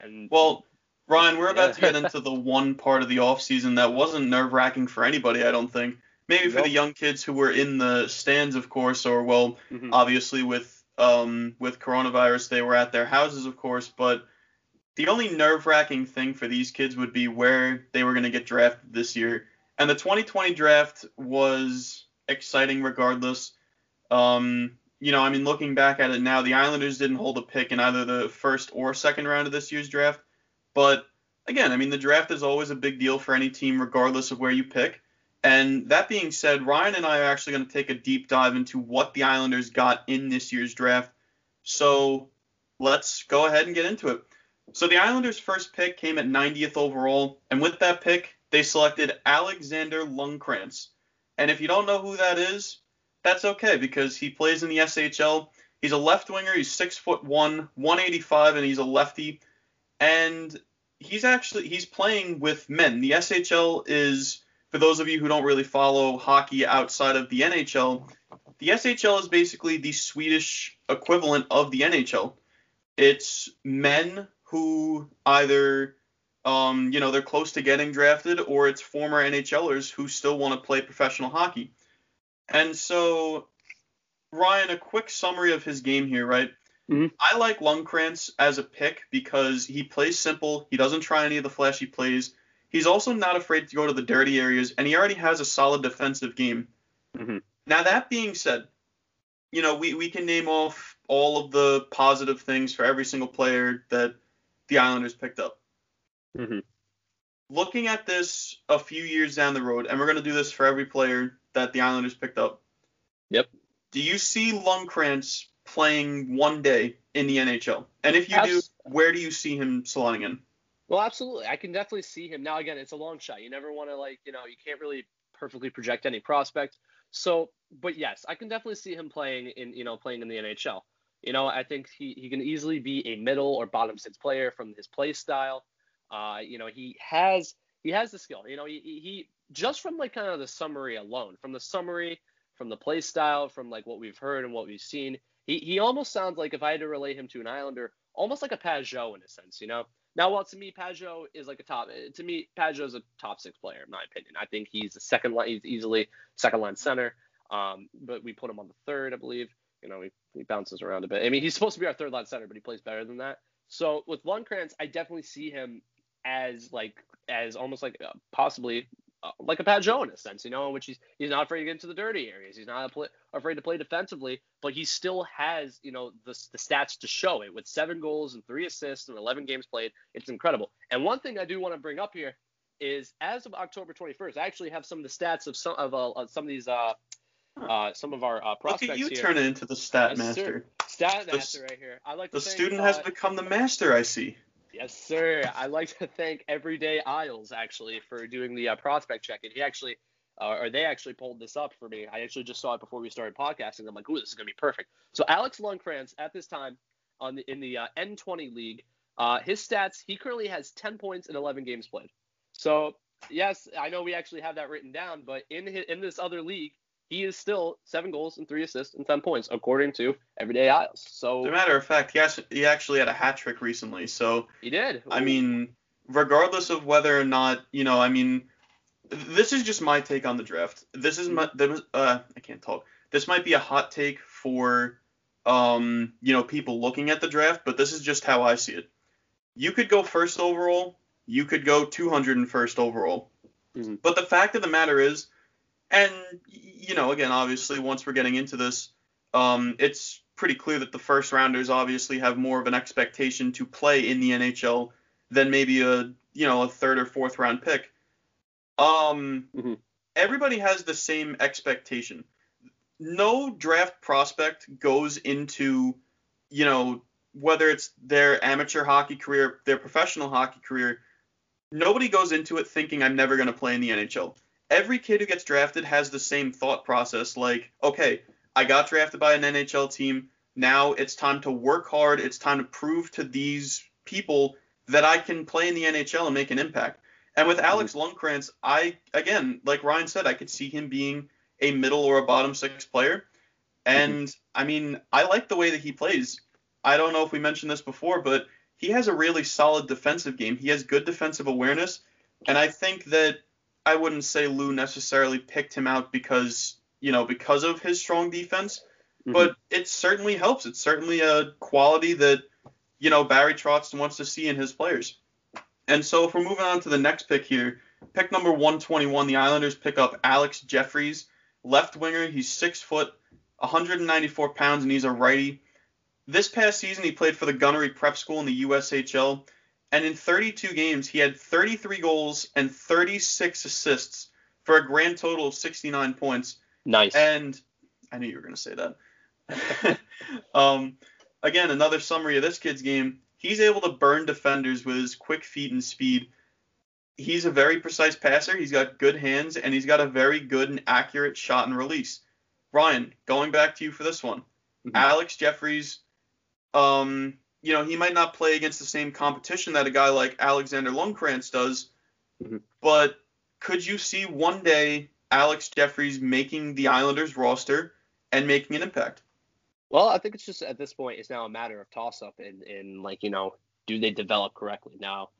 And Well, Ryan, we're about to get into the one part of the offseason that wasn't nerve wracking for anybody, I don't think. Maybe for Nope. the young kids who were in the stands, of course, or well, Mhm. obviously with um with coronavirus they were at their houses, of course, but the only nerve wracking thing for these kids would be where they were going to get drafted this year. And the 2020 draft was exciting regardless. Um, you know, I mean, looking back at it now, the Islanders didn't hold a pick in either the first or second round of this year's draft. But again, I mean, the draft is always a big deal for any team, regardless of where you pick. And that being said, Ryan and I are actually going to take a deep dive into what the Islanders got in this year's draft. So let's go ahead and get into it. So the Islanders' first pick came at 90th overall, and with that pick, they selected Alexander Ljungkrantz. And if you don't know who that is, that's okay because he plays in the SHL. He's a left winger. He's six foot one, 185, and he's a lefty. And he's actually he's playing with men. The SHL is for those of you who don't really follow hockey outside of the NHL. The SHL is basically the Swedish equivalent of the NHL. It's men who either um, you know, they're close to getting drafted, or it's former NHLers who still want to play professional hockey. And so, Ryan, a quick summary of his game here, right? Mhm. I like Ljungkrantz as a pick because he plays simple. He doesn't try any of the flashy plays. He's also not afraid to go to the dirty areas, and he already has a solid defensive game. Mhm. Now, that being said, you know, we, we can name off all of the positive things for every single player that the Islanders picked up Mhm. looking at this a few years down the road, and we're going to do this for every player that the Islanders picked up. Yep. Do you see Ljungkrantz playing one day in the NHL? And if you do, where do you see him slotting in? Well, absolutely. I can definitely see him. Now, again, it's a long shot. You never want to, like, you know, you can't really perfectly project any prospect. So, but yes, I can definitely see him playing in, you know, playing in the NHL. You know, I think he, he can easily be a middle or bottom six player from his play style. Uh, you know, he has he has the skill. You know, he, he just from like kind of the summary alone, from the summary, from the play style, from like what we've heard and what we've seen, he he almost sounds like if I had to relate him to an Islander, almost like a Pageau in a sense. You know, now, while to me Pageau is like a top, to me Pageau is a top six player in my opinion. I think he's a second line, he's easily second line center. Um, but we put him on the third, I believe. You know, he, he bounces around a bit. I mean, he's supposed to be our third line center, but he plays better than that. So with Ljungkrantz, I definitely see him as like as almost like uh, possibly uh, like a Pageau in a sense, you know, in which he's he's not afraid to get into the dirty areas. He's not pl- afraid to play defensively, but he still has you know the the stats to show it with seven goals and three assists and 11 games played. It's incredible. And one thing I do want to bring up here is as of October 21st, I actually have some of the stats of some of uh, some of these uh uh some of our uh, Look prospects at you here. turn it into the stat Yes, master. sir. Stat The- master right here. I like to The student has uh, become the master, I see. Yes, sir. I'd like to thank Everyday Isles actually for doing the uh, prospect check. And he actually, uh, or they actually pulled this up for me. I actually just saw it before we started podcasting. I'm like, ooh, this is gonna be perfect. So Alex Ljungkrantz at this time on the in the uh, N20 league, uh, his stats he currently has 10 points in 11 games played. So yes, I know we actually have that written down, but in his, in this other league, he is still seven goals and three assists and 10 points according to Everyday Isles. So, As a matter of fact, he, has, he actually had a hat trick recently. So, he did. I mean, regardless of whether or not you know, I mean, this is just my take on the draft. This is my there was- uh I can't talk. This might be a hot take for um you know people looking at the draft, but this is just how I see it. You could go first overall, you could go 201st overall. Mhm. But the fact of the matter is, and you know, again, obviously, once we're getting into this, um, it's pretty clear that the first rounders obviously have more of an expectation to play in the NHL than maybe a you know a third or fourth round pick. Um, Mhm. everybody has the same expectation. No draft prospect goes into you know whether it's their amateur hockey career, their professional hockey career. Nobody goes into it thinking I'm never going to play in the NHL. Every kid who gets drafted has the same thought process like, okay, I got drafted by an NHL team. Now it's time to work hard. It's time to prove to these people that I can play in the NHL and make an impact. And with Alex mm-hmm. Ljungkrantz, I again, like Ryan said, I could see him being a middle or a bottom six player. Mm-hmm. And I mean, I like the way that he plays. I don't know if we mentioned this before, but he has a really solid defensive game. He has good defensive awareness, and I think that I wouldn't say Lou necessarily picked him out because you know because of his strong defense, Mhm. but it certainly helps. It's certainly a quality that you know Barry Trotz wants to see in his players. And so if we're moving on to the next pick here, pick number 121, the Islanders pick up Alex Jefferies, left winger. He's six foot, 194 pounds, and he's a righty. This past season, he played for the Gunnery Prep School in the USHL, and in 32 games, he had 33 goals and 36 assists for a grand total of 69 points. Nice. And I knew you were going to say that. um, again, another summary of this kid's game. He's able to burn defenders with his quick feet and speed. He's a very precise passer. He's got good hands, and he's got a very good and accurate shot and release. Ryan, going back to you for this one. Mhm. Alex Jefferies, um, you know, he might not play against the same competition that a guy like Alexander Ljungkrantz does, Mhm. but could you see one day Alex Jefferies making the Islanders roster and making an impact? Well, I think it's just at this point it's now a matter of toss up and and like you know do they develop correctly now?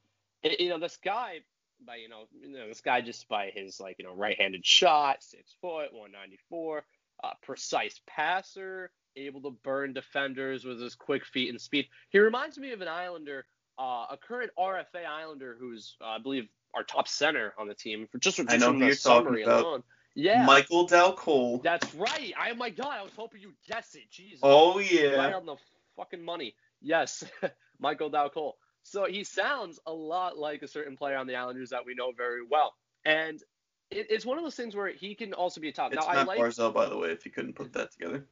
it- you know this guy by you know you know this guy just by his like you know right-handed shot, six foot, 194, uh, precise passer, able to burn defenders with his quick feet and speed. He reminds me of an Islander, uh, a current RFA Islander who's uh, I believe our top center on the team for just, just I know from the summary about. alone. Yeah. Michael Dal Colle. That's right. I, oh my God, I was hoping you'd guess it. Jesus. Oh Right yeah. on the fucking money. Yes, Michael Dal Colle. So he sounds a lot like a certain player on the Islanders that we know very well. And it, it's one of those things where he can also be a top. It's now, I Matt like. Barzal, by the way, if you couldn't put that together.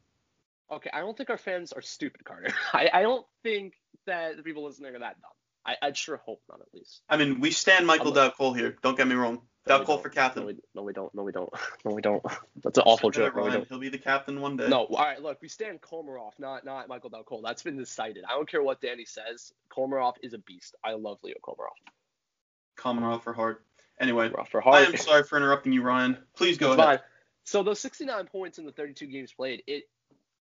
Okay, I don't think our fans are stupid, Carter. I, I don't think that the people listening are that dumb. I, I'd sure hope not, at least. I mean, we stand Michael I'm- Cole here. Don't get me wrong. No, Cole for captain. No, we, no, we don't. No, we don't. No, we don't. That's an awful joke. No, Ryan. He'll be the captain one day. No, all right, look, we stand Komarov, not not Michael Dal Colle. That's been decided. I don't care what Danny says. Komarov is a beast. I love Leo Komarov. Komarov for Hart. Anyway, for I am sorry for interrupting you, Ryan. Please go It's ahead. fine. So those 69 points in the 32 games played, it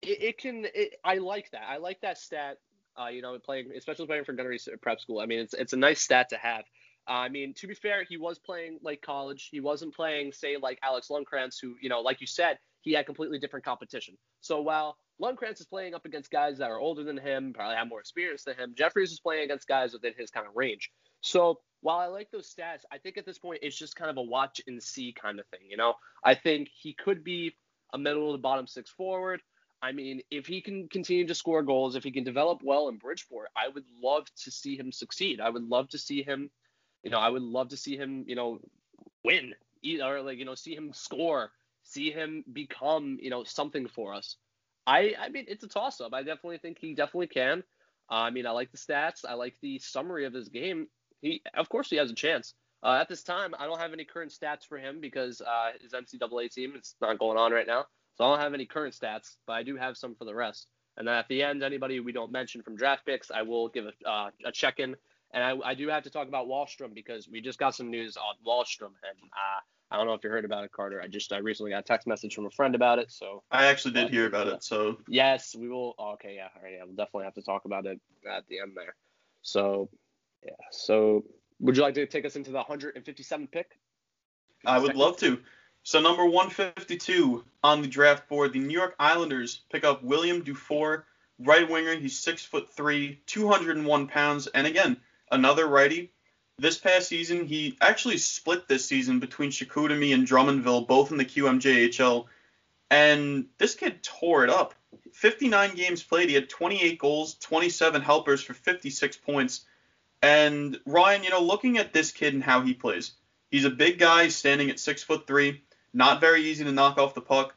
it, it can. It, I like that. I like that stat. Uh, you know, playing, especially playing for Gunnery Prep School. I mean, it's it's a nice stat to have. Uh, I mean, to be fair, he was playing like college. He wasn't playing, say, like Alex Ljungkrantz, who, you know, like you said, he had completely different competition. So while Ljungkrantz is playing up against guys that are older than him, probably have more experience than him, Jefferies is playing against guys within his kind of range. So while I like those stats, I think at this point it's just kind of a watch and see kind of thing. You know, I think he could be a middle to bottom six forward. I mean, if he can continue to score goals, if he can develop well in Bridgeport, I would love to see him succeed. I would love to see him, you know, I would love to see him, you know, win or like, you know, see him score, see him become, you know, something for us. I, I mean, it's a toss up. I definitely think he definitely can. Uh, I mean, I like the stats. I like the summary of his game. He, of course, he has a chance. Uh, at this time, I don't have any current stats for him because uh, his NCAA team is not going on right now. So I don't have any current stats, but I do have some for the rest. And then at the end, anybody we don't mention from draft picks, I will give a, uh, a check in. And I, I do have to talk about Wahlstrom because we just got some news on Wahlstrom, and uh, I don't know if you heard about it, Carter. I just I recently got a text message from a friend about it. So I actually did hear about it, so yes, we will. oh, okay, yeah, all right, yeah, we'll definitely have to talk about it at the end there. So yeah, so Would you like to take us into the 157 pick? I would love to. So number 152 on the draft board, the New York Islanders pick up William Dufour, right winger. He's six foot three, 201 pounds, and again another righty. This past season, he actually split this season between Chicoutimi and Drummondville, both in the QMJHL, and this kid tore it up. 59 games played, he had 28 goals, 27 helpers for 56 points. And Ryan, you know, looking at this kid and how he plays, he's a big guy standing at six foot three, not very easy to knock off the puck.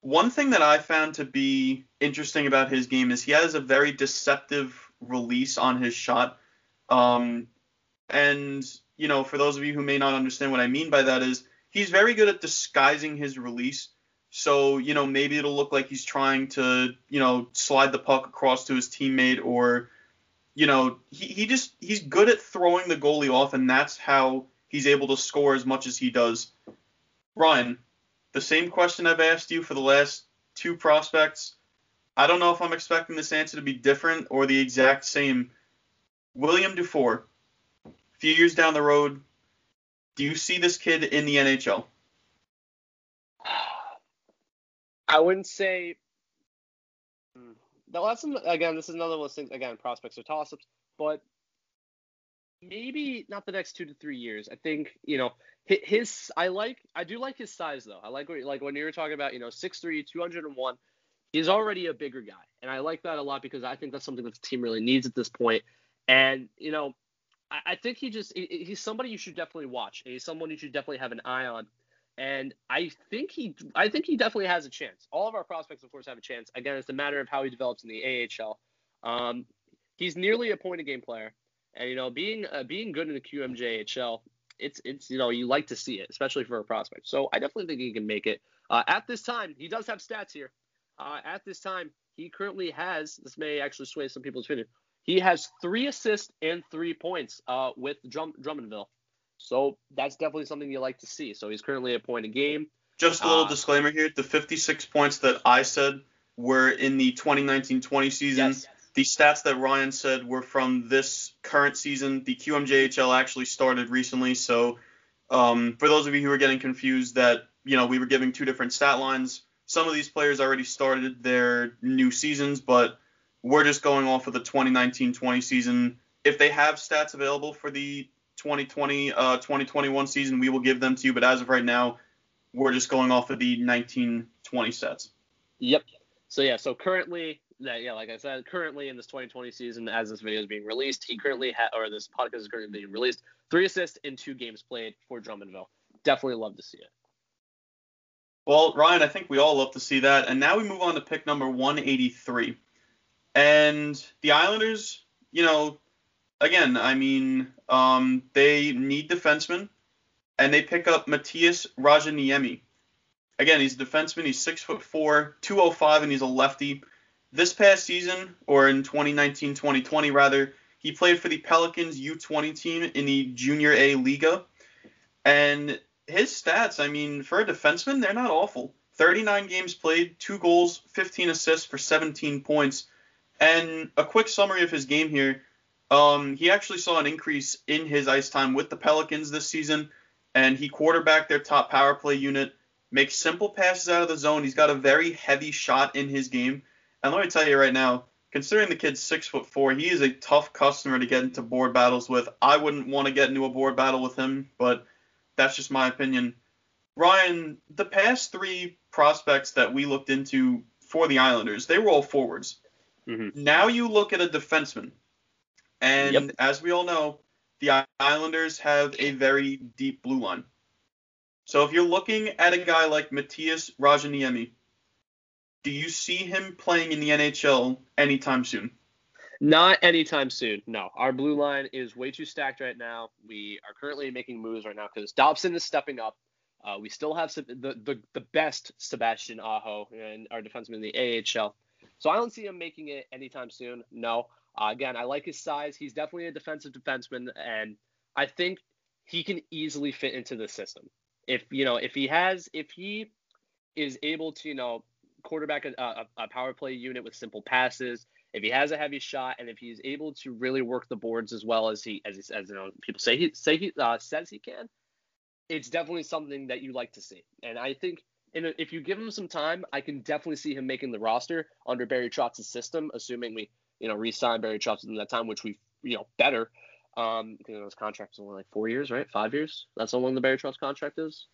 One thing that I found to be interesting about his game is he has a very deceptive release on his shot. Um, and, you know, for those of you who may not understand what I mean by that is he's very good at disguising his release. So, you know, maybe it'll look like he's trying to, you know, slide the puck across to his teammate or, you know, he, he just, he's good at throwing the goalie off, and that's how he's able to score as much as he does. Ryan, the same question I've asked you for the last two prospects. I don't know if I'm expecting this answer to be different or the exact same. William Dufour, a few years down the road, do you see this kid in the NHL? I wouldn't say. Hmm. That's again. This is another one of those things. Again, prospects are toss-ups, but maybe not the next two to three years. I think you know his. I like. I do like his size though. I like what like when you were talking about you know 6'3", 201. He's already a bigger guy, and I like that a lot because I think that's something that the team really needs at this point. And you know, I, I think he just he- he's somebody you should definitely watch. He's someone you should definitely have an eye on. And I think he, I think he definitely has a chance. All of our prospects, of course, have a chance. Again, it's a matter of how he develops in the AHL. Um, he's nearly a point a game player, and you know, being uh, being good in the QMJHL, it's it's you know you like to see it, especially for a prospect. So I definitely think he can make it. Uh, at this time, he does have stats here. Uh, at this time, he currently has. This may actually sway some people's opinion. He has three assists and three points uh, with Drum, Drummondville. So that's definitely something you like to see. So he's currently a point a game. Just a little Uh, disclaimer here: the 56 points that I said were in the 2019-20 season. Yes. The stats that Ryan said were from this current season. The QMJHL actually started recently, so um, for those of you who are getting confused, that you know we were giving two different stat lines. Some of these players already started their new seasons, but we're just going off of the 2019-20 season. If they have stats available for the 2020 uh, 2021 season, we will give them to you. But as of right now, we're just going off of the 19-20 sets. Yep. So yeah, so currently, that yeah, like I said, currently in this 2020 season, as this video is being released, he currently ha- or this podcast is currently being released, three assists in two games played for Drummondville. Definitely love to see it. Well, Ryan, I think we all love to see that. And now we move on to pick number 183. And the Islanders, you know, again, I mean, um, they need defensemen, and they pick up Matias Rajaniemi. Again, he's a defenseman. He's six foot four, 205, and he's a lefty. This past season, or in 2019-2020 rather, he played for the Pelicans U20 team in the Junior A Liga, and his stats, I mean, for a defenseman, they're not awful. 39 games played, two goals, 15 assists for 17 points. And a quick summary of his game here. Um, he actually saw an increase in his ice time with the Pelicans this season, and he quarterbacked their top power play unit, makes simple passes out of the zone. He's got a very heavy shot in his game. And let me tell you right now, considering the kid's six foot four, he is a tough customer to get into board battles with. I wouldn't want to get into a board battle with him, but that's just my opinion. Ryan, the past three prospects that we looked into for the Islanders, they were all forwards. Mhm. Now you look at a defenseman, and Yep. as we all know, the Islanders have a very deep blue line. So if you're looking at a guy like Matias Rajaniemi, do you see him playing in the NHL anytime soon? Not anytime soon. No, our blue line is way too stacked right now. We are currently making moves right now because Dobson is stepping up. Uh, we still have the, the the best Sebastian Aho and our defenseman in the AHL. So I don't see him making it anytime soon. No. Uh, again, I like his size. He's definitely a defensive defenseman, and I think he can easily fit into the system. If you know, if he has, if he is able to, you know, quarterback a, a, a power play unit with simple passes, if he has a heavy shot and if he's able to really work the boards as well as he as he as you know people say he say he uh, says he can, it's definitely something that you like to see. And I think if you give him some time, I can definitely see him making the roster under Barry Trotz' system, assuming we you know re-sign Barry Trotz in that time, which we you know better. Um, you know, his contract is only like four years, right? Five years. That's how long the Barry Trotz contract is.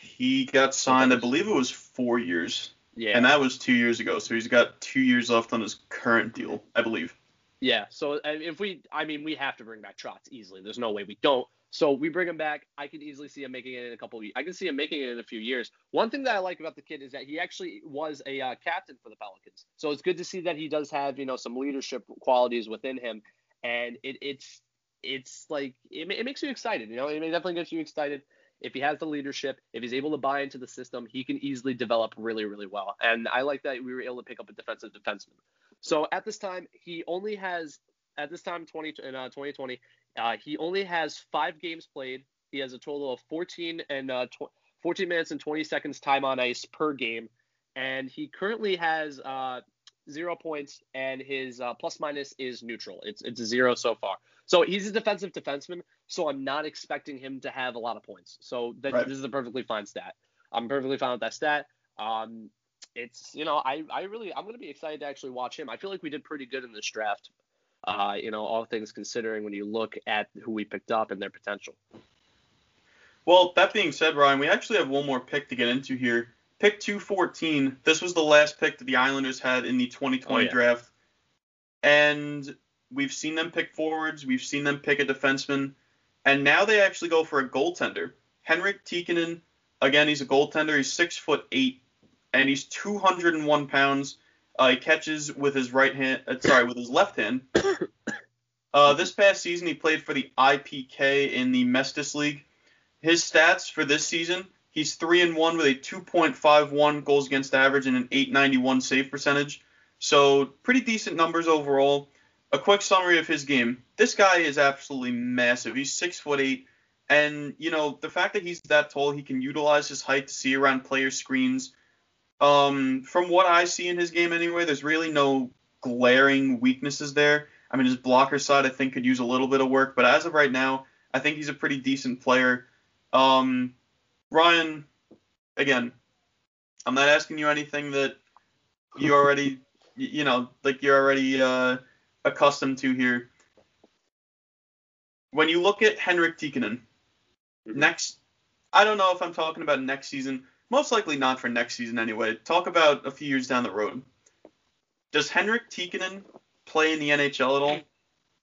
He got signed, I believe it was four years, Yeah. and that was two years ago. So he's got two years left on his current deal, I believe. Yeah. So uh, if we, I mean, we have to bring back Trotz easily. There's no way we don't. So we bring him back. I can easily see him making it in a couple of years. I can see him making it in a few years. One thing that I like about the kid is that he actually was a uh, captain for the Pelicans. So it's good to see that he does have, you know, some leadership qualities within him. And it, it's, it's like, it, it makes you excited. You know, it definitely gets you excited. If he has the leadership, if he's able to buy into the system, he can easily develop really, really well. And I like that we were able to pick up a defensive defenseman. So at this time, he only has at this time 20 in uh, 2020, uh, he only has five games played. He has a total of 14 and uh, tw- 14 minutes and 20 seconds time on ice per game, and he currently has uh, zero points, and his uh, plus minus is neutral. It's it's a zero so far. So he's a defensive defenseman. So I'm not expecting him to have a lot of points. So that, Right. this is a perfectly fine stat. I'm perfectly fine with that stat. Um, it's you know I I really I'm gonna be excited to actually watch him. I feel like we did pretty good in this draft. Uh, you know, all things considering, when you look at who we picked up and their potential. Well, that being said, Ryan, we actually have one more pick to get into here. Pick 214. This was the last pick that the Islanders had in the 2020 Oh, yeah. draft. And we've seen them pick forwards, we've seen them pick a defenseman, and now they actually go for a goaltender. Henrik Tikkanen, again, he's a goaltender. He's six foot eight, and he's 201 pounds. Uh, he catches with his right hand, uh, sorry, with his left hand. Uh, this past season, he played for the IPK in the Mestis League. His stats for this season, he's three and one with a 2.51 goals against average and an 891 save percentage. So pretty decent numbers overall. A quick summary of his game. This guy is absolutely massive. He's six foot eight, and you know the fact that he's that tall, he can utilize his height to see around player screens. Um, from what I see in his game anyway, there's really no glaring weaknesses there. I mean, his blocker side I think could use a little bit of work, but as of right now, I think he's a pretty decent player. Um, Ryan, again, I'm not asking you anything that you already, you know, like you're already uh, accustomed to here. When you look at Henrik Tikkanen, Mhm. next, I don't know if I'm talking about next season. Most likely not for next season anyway. Talk about a few years down the road. Does Henrik Tikkanen play in the NHL at all?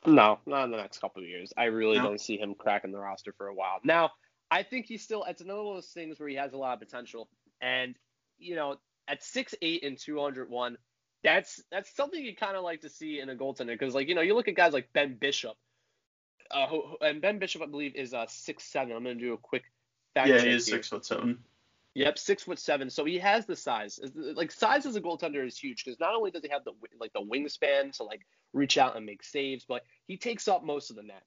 No, not in the next couple of years. I really No? don't see him cracking the roster for a while. Now, I think he's still. It's another one of those things where he has a lot of potential, and you know, at six eight and two hundred one, that's that's something you kind of like to see in a goaltender because, like, you know, you look at guys like Ben Bishop, uh, who, and Ben Bishop, I believe, is uh six seven. I'm gonna do a quick fact Yeah, check he is here. six foot seven. Yep, six foot seven. So he has the size. Like size as a goaltender is huge because not only does he have the like the wingspan to like reach out and make saves, but he takes up most of the net.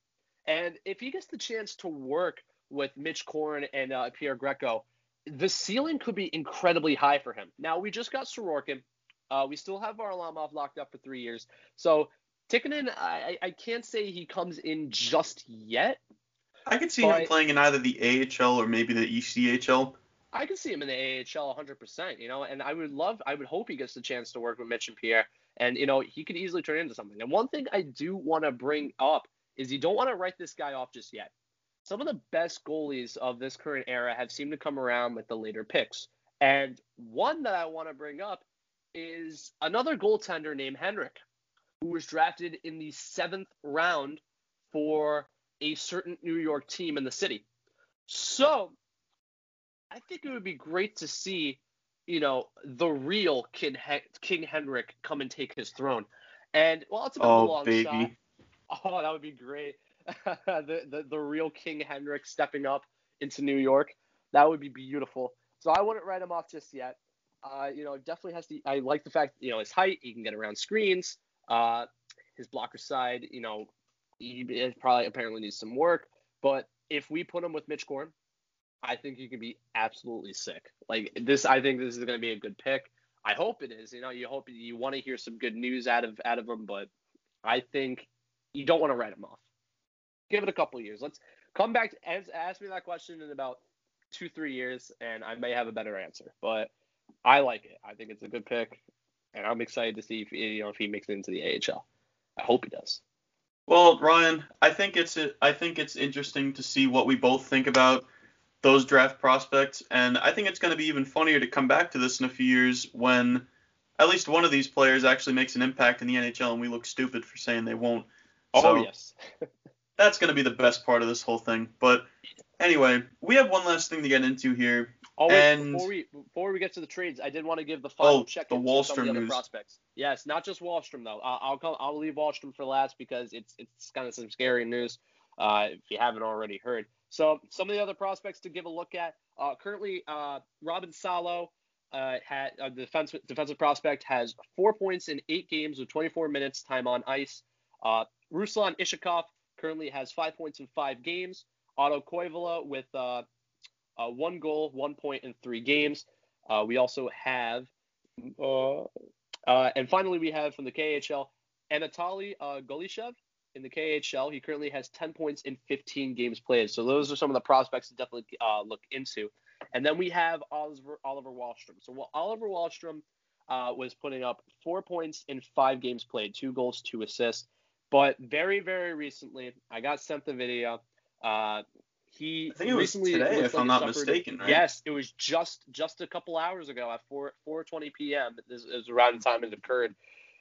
And if he gets the chance to work with Mitch Korn and uh, Piero Greco, the ceiling could be incredibly high for him. Now we just got Sorokin. Uh, we still have Varlamov locked up for three years. So Tikkanen, I, I can't say he comes in just yet. I could see him playing in either the AHL or maybe the ECHL. I can see him in the AHL 100%, you know, and I would love, I would hope he gets the chance to work with Mitch and Pierre, and, you know, he could easily turn into something. And one thing I do want to bring up is you don't want to write this guy off just yet. Some of the best goalies of this current era have seemed to come around with the later picks. And one that I want to bring up is another goaltender named Henrik, who was drafted in the seventh round for a certain New York team in the city. So I think it would be great to see, you know, the real King, Hen- King Henrik come and take his throne. And well, it's a bit of a Oh, long baby. shot. Oh, that would be great. the, the the real King Henrik stepping up into New York. That would be beautiful. So I wouldn't write him off just yet. Uh, you know, definitely has to. I like the fact, you know, his height. He can get around screens. Uh, his blocker side, you know, he probably apparently needs some work. But if we put him with Mitch Korn, I think he can be absolutely sick. Like this, I think this is going to be a good pick. I hope it is. You know, you hope you want to hear some good news out of out of him, but I think you don't want to write him off. Give it a couple years. Let's come back and ask me that question in about two three years, and I may have a better answer. But I like it. I think it's a good pick, and I'm excited to see if you know if he makes it into the AHL. I hope he does. Well, Ryan, I think it's I think it's interesting to see what we both think about those draft prospects, and I think it's going to be even funnier to come back to this in a few years when at least one of these players actually makes an impact in the NHL, and we look stupid for saying they won't. Oh So yes. that's going to be the best part of this whole thing. But anyway, we have one last thing to get into here. Oh wait, And- before we before we get to the trades, I did want to give the final Oh, check the Wahlstrom some of the other news. prospects. Yes, not just Wahlstrom though. I'll I'll, come, I'll leave Wahlstrom for last because it's it's kind of some scary news. Uh, if you haven't already heard. So some of the other prospects to give a look at. Uh, currently, uh, Robin Salo, uh, had a defense, defensive prospect has four points in eight games with 24 minutes time on ice. Uh, Ruslan Iskhakov currently has five points in five games. Otto Koivula with uh, uh, one goal, one point in three games. Uh, we also have, uh, uh, and finally we have from the KHL, Anatoly uh, Golyshev in the KHL. He currently has 10 points in 15 games played. So those are some of the prospects to definitely uh, look into. And then we have Oliver, Oliver Wahlstrom. So well, Oliver Wahlstrom was putting up four points in five games played, two goals, two assists. But very, very recently, I got sent the video. Uh, he I think it was recently today, if like I'm not suffered- mistaken, right? Yes, it was just just a couple hours ago at 4 4:20 p.m. This is around the time it occurred,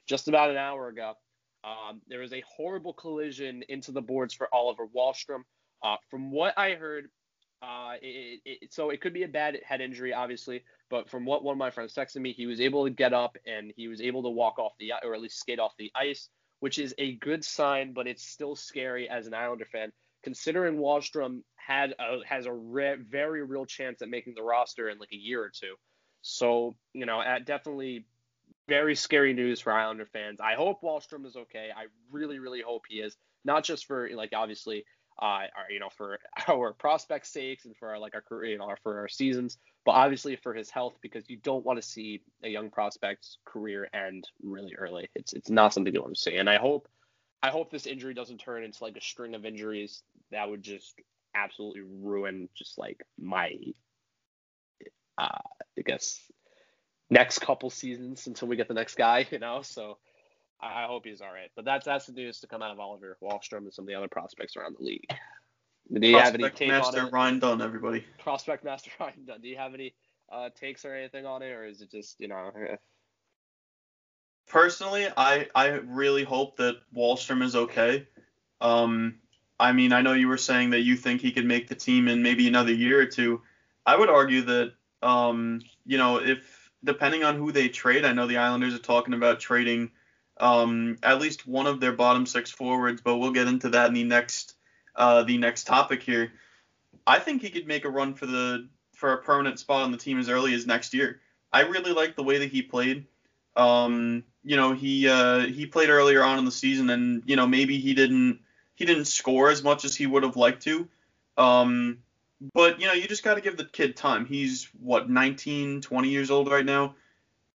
just about an hour ago. Um, there was a horrible collision into the boards for Oliver Wahlstrom. Uh, from what I heard, uh, it, it, so it could be a bad head injury, obviously, but from what one of my friends texted me, he was able to get up and he was able to walk off the or at least skate off the ice, which is a good sign, but it's still scary as an Islander fan, considering Wahlstrom had a, has a re- very real chance at making the roster in like a year or two. So you know, at definitely very scary news for Islander fans. I hope Wahlstrom is okay. I really, really hope he is. Not just for like obviously, uh, our, you know, for our prospect sakes and for our like our career, you know, for our seasons, but obviously for his health because you don't want to see a young prospect's career end really early. It's it's not something you want to see. And I hope, I hope this injury doesn't turn into like a string of injuries that would just absolutely ruin just like my, uh, I guess next couple seasons until we get the next guy, you know. So I, I hope he's all right. But that's that's the news to come out of Oliver Wahlstrom and some of the other prospects around the league. Do you have any Prospect take Master on it? Ryan Dunn, everybody. Prospect Master Ryan Dunn. Do you have any uh, takes or anything on it, or is it just you know? eh? Personally, I I really hope that Wahlstrom is okay. Um, I mean, I know you were saying that you think he could make the team in maybe another year or two. I would argue that, um, you know, if depending on who they trade, I know the Islanders are talking about trading um, at least one of their bottom six forwards, but we'll get into that in the next uh, the next topic here. I think he could make a run for the for a permanent spot on the team as early as next year. I really like the way that he played. Um, you know, he uh, he played earlier on in the season, and you know maybe he didn't he didn't score as much as he would have liked to. Um, but you know, you just got to give the kid time. He's what 19, 20 years old right now.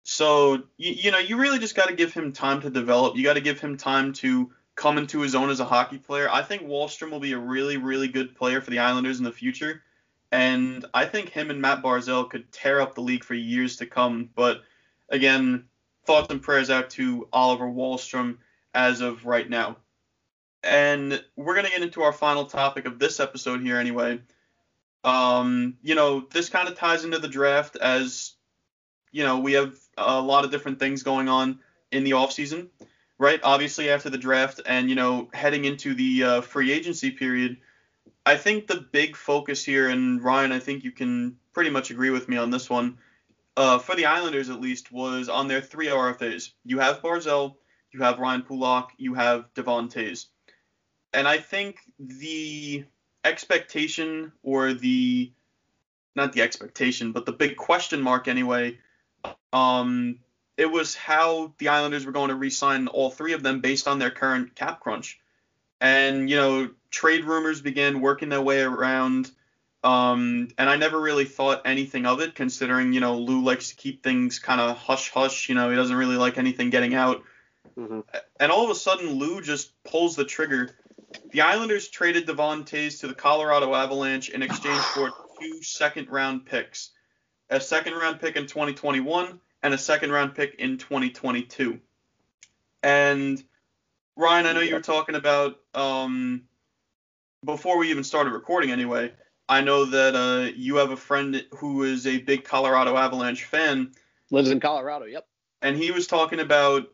So you, you know, you really just got to give him time to develop. You got to give him time to come into his own as a hockey player. I think Wahlstrom will be a really, really good player for the Islanders in the future. And I think him and Matt Barzal could tear up the league for years to come. But again, thoughts and prayers out to Oliver Wahlstrom as of right now. And we're going to get into our final topic of this episode here anyway. Um, you know, this kind of ties into the draft as, you know, we have a lot of different things going on in the offseason, right? Obviously, after the draft and, you know, heading into the uh, free agency period, I think the big focus here, and Ryan, I think you can pretty much agree with me on this one, uh, for the Islanders at least, was on their three RFAs. You have Barzal, you have Ryan Pulock, you have Devon Toews. And I think the expectation or the not the expectation, but the big question mark anyway, um, it was how the Islanders were going to re-sign all three of them based on their current cap crunch. And, you know, trade rumors began working their way around Um, and I never really thought anything of it, considering you know Lou likes to keep things kind of hush hush. You know, he doesn't really like anything getting out. Mhm. And all of a sudden, Lou just pulls the trigger. The Islanders traded Devon Toews to the Colorado Avalanche in exchange for two second round picks, a second round pick in 2021 and a second round pick in 2022. And Ryan, I know you were talking about um, before we even started recording anyway. I know that uh, you have a friend who is a big Colorado Avalanche fan, Lives in Colorado. Yep. and he was talking about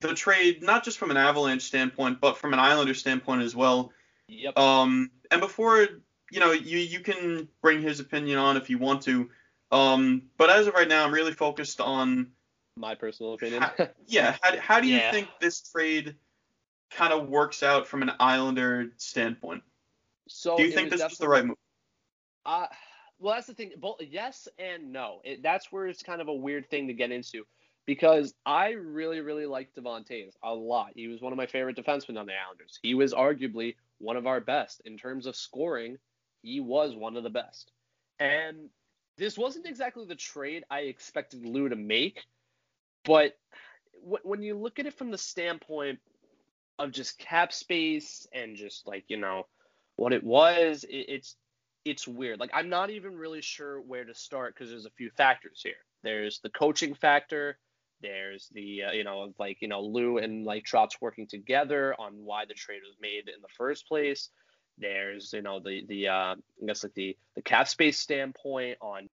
the trade not just from an Avalanche standpoint, but from an Islander standpoint as well. Yep. Um, and before you know, you you can bring his opinion on if you want to. Um, but as of right now, I'm really focused on My personal opinion. how, yeah. How, how do you Yeah. think this trade kind of works out from an Islander standpoint? so Do you think was this was the right move? Uh, well, that's the thing. Both yes and no. It, that's where it's kind of a weird thing to get into because I really, really liked Devontae a lot. He was one of my favorite defensemen on the Islanders. He was arguably one of our best in terms of scoring. He was one of the best, and this wasn't exactly the trade I expected Lou to make, but when you look at it from the standpoint of just cap space and just like you know what it was, it's it's weird. Like I'm not even really sure where to start because there's a few factors here. There's the coaching factor. There's the uh, you know like you know Lou and like Trotz working together on why the trade was made in the first place. There's you know the the uh, I guess like the the cap space standpoint on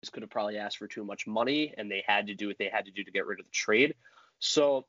this could have probably asked for too much money and they had to do what they had to do to get rid of the trade. So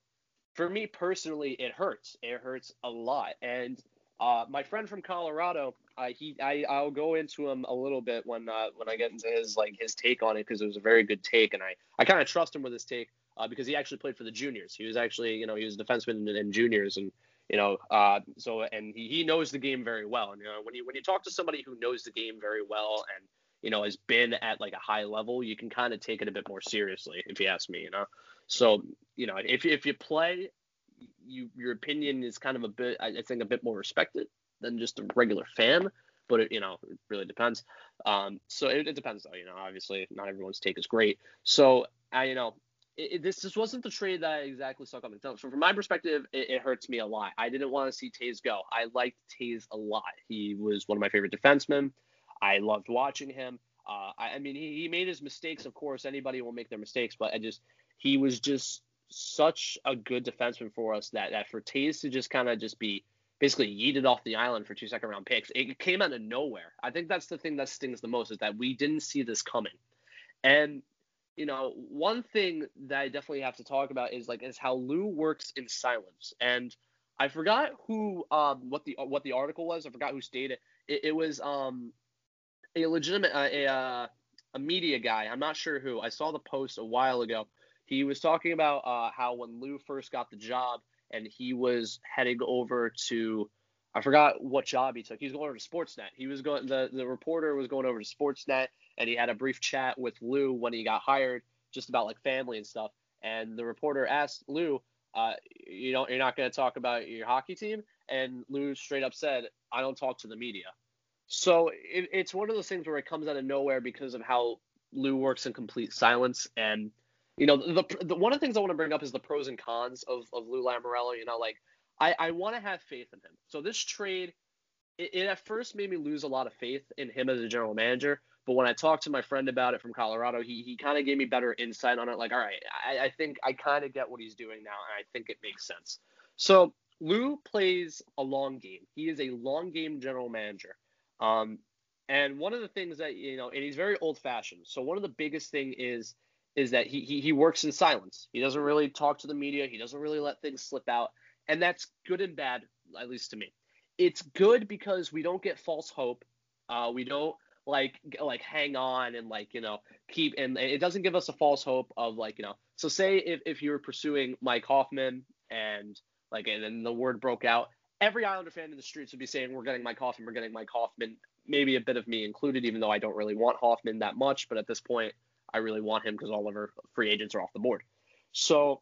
for me personally, it hurts. It hurts a lot. And uh, my friend from Colorado, uh, he I I'll go into him a little bit when uh, when I get into his like his take on it because it was a very good take and I I kind of trust him with his take uh, because he actually played for the juniors. He was actually you know he was a defenseman in, in juniors and you know uh, so and he, he knows the game very well and you know when you when you talk to somebody who knows the game very well and you know has been at like a high level you can kind of take it a bit more seriously if you ask me you know so you know if if you play you your opinion is kind of a bit I think a bit more respected than just a regular fan. But it, you know, it really depends. Um, so it, it depends though. You know, obviously not everyone's take is great. So I, you know, it, it- this just wasn't the trade that I exactly saw coming. So from my perspective, it, it hurts me a lot. I didn't want to see Toews go. I liked Toews a lot. He was one of my favorite defensemen. I loved watching him. Uh, I, I mean, he, he made his mistakes. Of course, anybody will make their mistakes, but I just he was just such a good defenseman for us that that for Toews to just kind of just be basically yeeted off the island for two second round picks, it came out of nowhere. I think that's the thing that stings the most is that we didn't see this coming. And you know, one thing that I definitely have to talk about is like is how Lou works in silence. And I forgot who um what the what the article was. I forgot who stated it. It, it was um a legitimate uh, a uh, a media guy. I'm not sure who. I saw the post a while ago. He was talking about uh, how when Lou first got the job and he was heading over to I forgot what job he took. He was going over to Sportsnet. He was going the the reporter was going over to Sportsnet and he had a brief chat with Lou when he got hired, just about like family and stuff. And the reporter asked Lou, uh, you know, you're not going to talk about your hockey team, and Lou straight up said, I don't talk to the media. So it, it's one of those things where it comes out of nowhere because of how Lou works in complete silence. And you know, the, the one of the things I want to bring up is the pros and cons of, of Lou Lamoriello. You know, like I, I want to have faith in him. So this trade, it, it at first made me lose a lot of faith in him as a general manager. But when I talked to my friend about it from Colorado, he, he kind of gave me better insight on it. Like, all right, I, I think I kind of get what he's doing now, and I think it makes sense. So Lou plays a long game. He is a long game general manager. Um, and one of the things that you know, and he's very old fashioned. So one of the biggest thing is is that he, he he works in silence. He doesn't really talk to the media. He doesn't really let things slip out, and that's good and bad, at least to me. It's good because we don't get false hope. Uh, we don't like like hang on and like you know keep and it doesn't give us a false hope of like you know. So say if if you were pursuing Mike Hoffman and like and then the word broke out, every Islander fan in the streets would be saying we're getting Mike Hoffman, we're getting Mike Hoffman. Maybe a bit of me included, even though I don't really want Hoffman that much. But at this point, I really want him because all of our free agents are off the board. So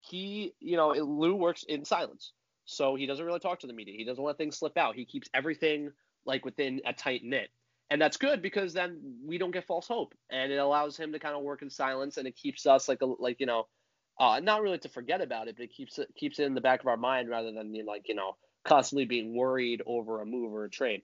he, you know, Lou works in silence. So he doesn't really talk to the media. He doesn't let things slip out. He keeps everything like within a tight knit. And that's good because then we don't get false hope, and it allows him to kind of work in silence, and it keeps us like a like you know, uh, not really to forget about it, but it keeps it keeps it in the back of our mind rather than know, like you know constantly being worried over a move or a trade.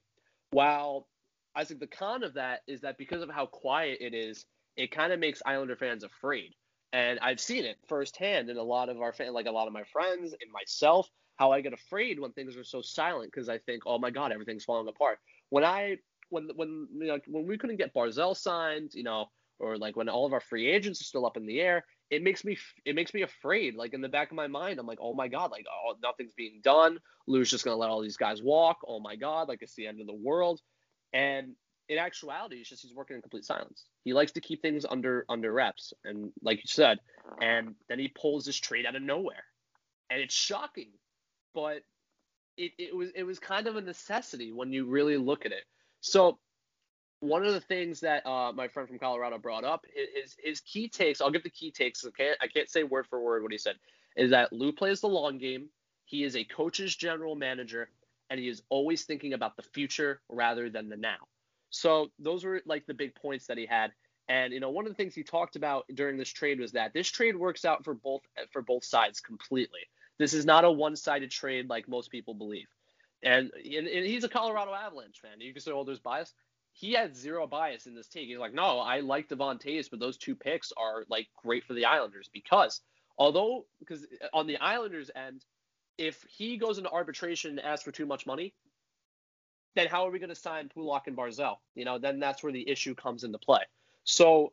While I think the con of that is that because of how quiet it is, it kind of makes Islander fans afraid. And I've seen it firsthand in a lot of our fan, like a lot of my friends and myself, how I get afraid when things are so silent because I think, oh my god, everything's falling apart. When I when when you know, when we couldn't get Barzal signed, you know, or like when all of our free agents are still up in the air, it makes me it makes me afraid. Like in the back of my mind, I'm like, oh my god, like oh nothing's being done. Lou's just gonna let all these guys walk. Oh my god, like it's the end of the world. And in actuality, it's just he's working in complete silence. He likes to keep things under under wraps, and like you said, and then he pulls this trade out of nowhere, and it's shocking, but it, it was it was kind of a necessity when you really look at it. So one of the things that uh, my friend from Colorado brought up, is his key takes. I'll give the key takes. Okay, I can't say word for word what he said. Is that Lou plays the long game. He is a coach's general manager, and he is always thinking about the future rather than the now. So those were like the big points that he had. And you know, one of the things he talked about during this trade was that this trade works out for both for both sides completely. This is not a one-sided trade like most people believe. And, and, and he's a Colorado Avalanche fan. You can say, well, there's bias." He had zero bias in this take. He's like, "No, I like Devon Toews, but those two picks are like great for the Islanders because although because on the Islanders end, if he goes into arbitration and asks for too much money, then how are we going to sign Pulock and Barzal? You know, then that's where the issue comes into play. So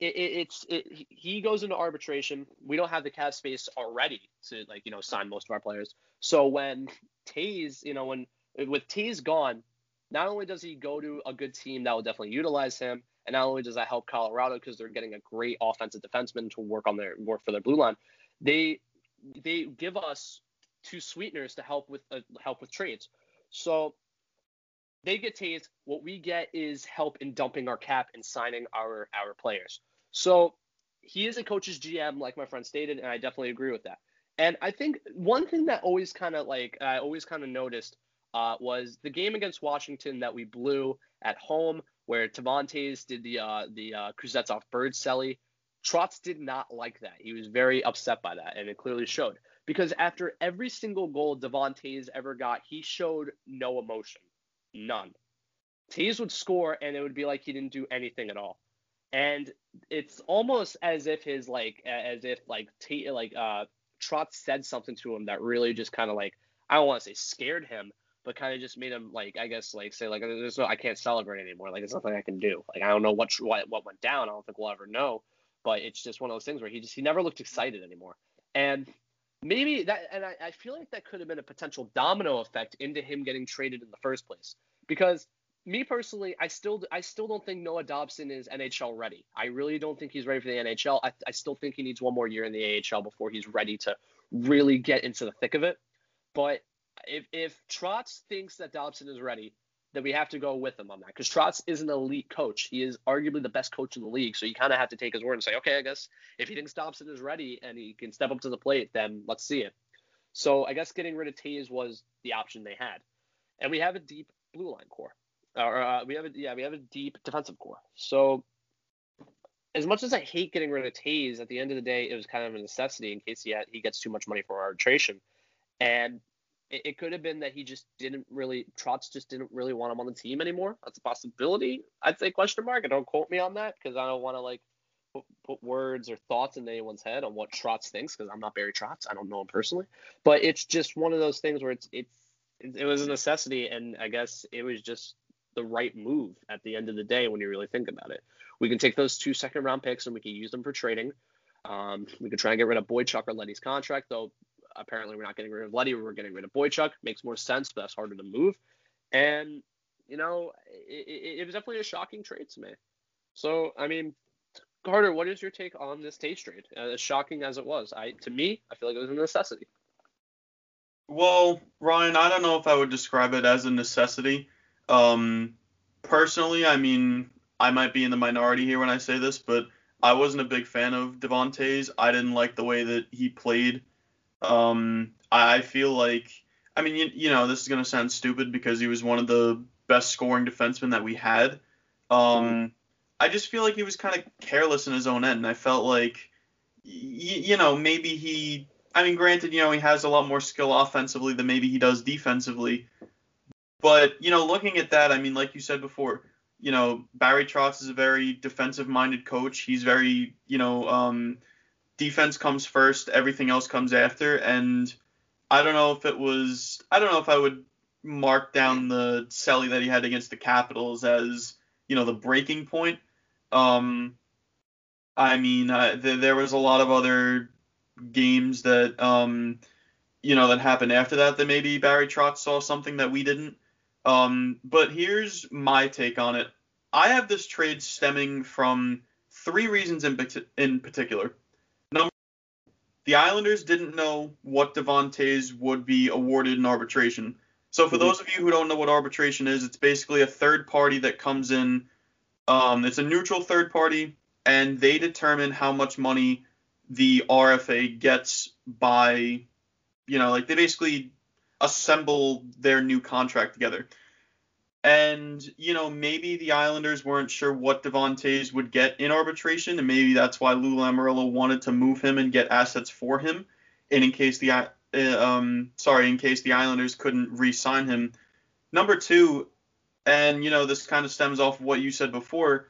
it, it, it's it, he goes into arbitration. We don't have the cap space already to like you know sign most of our players. So when Toews, you know, when with Toews gone, not only does he go to a good team that will definitely utilize him, and not only does that help Colorado because they're getting a great offensive defenseman to work on their work for their blue line, they they give us two sweeteners to help with uh, help with trades. So they get tased. What we get is help in dumping our cap and signing our our players. So he is a coach's GM, like my friend stated, and I definitely agree with that. And I think one thing that always kind of like I always kind of noticed uh, was the game against Washington that we blew at home, where Tavantes did the uh, the uh, Kuznetsov bird celly. Trotz did not like that. He was very upset by that, and it clearly showed. Because after every single goal Devontae's ever got, he showed no emotion. None. Toews would score and it would be like he didn't do anything at all. And it's almost as if his like as if like T like uh Trotz said something to him that really just kind of like I don't want to say scared him, but kind of just made him like I guess like say like there's no I can't celebrate anymore. Like there's nothing I can do. Like I don't know what what what went down. I don't think we'll ever know. But it's just one of those things where he just he never looked excited anymore. And maybe that and I, I feel like that could have been a potential domino effect into him getting traded in the first place because me personally i still i still don't think noah dobson is nhl ready i really don't think he's ready for the nhl i, I still think he needs one more year in the ahl before he's ready to really get into the thick of it but if if trotz thinks that dobson is ready then we have to go with him on that because Trotz is an elite coach. He is arguably the best coach in the league. So you kind of have to take his word and say, okay, I guess if he thinks Dobson is ready and he can step up to the plate, then let's see it. So I guess getting rid of Toews was the option they had, and we have a deep blue line core. Or uh, we have a yeah we have a deep defensive core. So as much as I hate getting rid of Toews, at the end of the day, it was kind of a necessity in case he had, he gets too much money for arbitration. And it, it could have been that he just didn't really Trotz just didn't really want him on the team anymore. That's a possibility. I'd say question mark. And don't quote me on that because I don't want to like put, put, words or thoughts in anyone's head on what Trotz thinks because I'm not Barry Trotz. I don't know him personally, but it's just one of those things where it's it's it, it was a necessity, and I guess it was just the right move at the end of the day when you really think about it. We can take those two second round picks and we can use them for trading. Um, we could try and get rid of Boychuk or Leddy's contract, though apparently we're not getting rid of Leddy, we're getting rid of Boychuk. Makes more sense, but that's harder to move. And you know, it, it, it was definitely a shocking trade to me. So I mean, Carter, what is your take on this Toews trade? Uh, as shocking as it was, I to me, I feel like it was a necessity. Well, Ryan, I don't know if I would describe it as a necessity. Um, personally, I mean, I might be in the minority here when I say this, but I wasn't a big fan of Devon Toews. I didn't like the way that he played um, I feel like I mean, you, you know, this is gonna sound stupid because he was one of the best scoring defensemen that we had. Um, I just feel like he was kind of careless in his own end. And I felt like, y- you know, maybe he. I mean, granted, you know, he has a lot more skill offensively than maybe he does defensively. But you know, looking at that, I mean, like you said before, you know, Barry Trotz is a very defensive-minded coach. He's very, you know, um, defense comes first, everything else comes after. And I don't know if it was, I don't know if I would mark down the Selly that he had against the Capitals as, you know, the breaking point. Um, I mean, uh, th- there was a lot of other games that, um, you know, that happened after that that maybe Barry Trotz saw something that we didn't. Um, but here's my take on it. I have this trade stemming from three reasons in, in particular. Number, one, the Islanders didn't know what Devon Toews would be awarded in arbitration. So for Mhm. those of you who don't know what arbitration is, it's basically a third party that comes in. Um, it's a neutral third party, and they determine how much money the RFA gets by, you know, like they basically assemble their new contract together. And, you know, maybe the Islanders weren't sure what Devon Toews would get in arbitration, and maybe that's why Lou Lamoriello wanted to move him and get assets for him. And in case the uh, um sorry, in case the Islanders couldn't re-sign him. Number two, and you know, this kind of stems off of what you said before,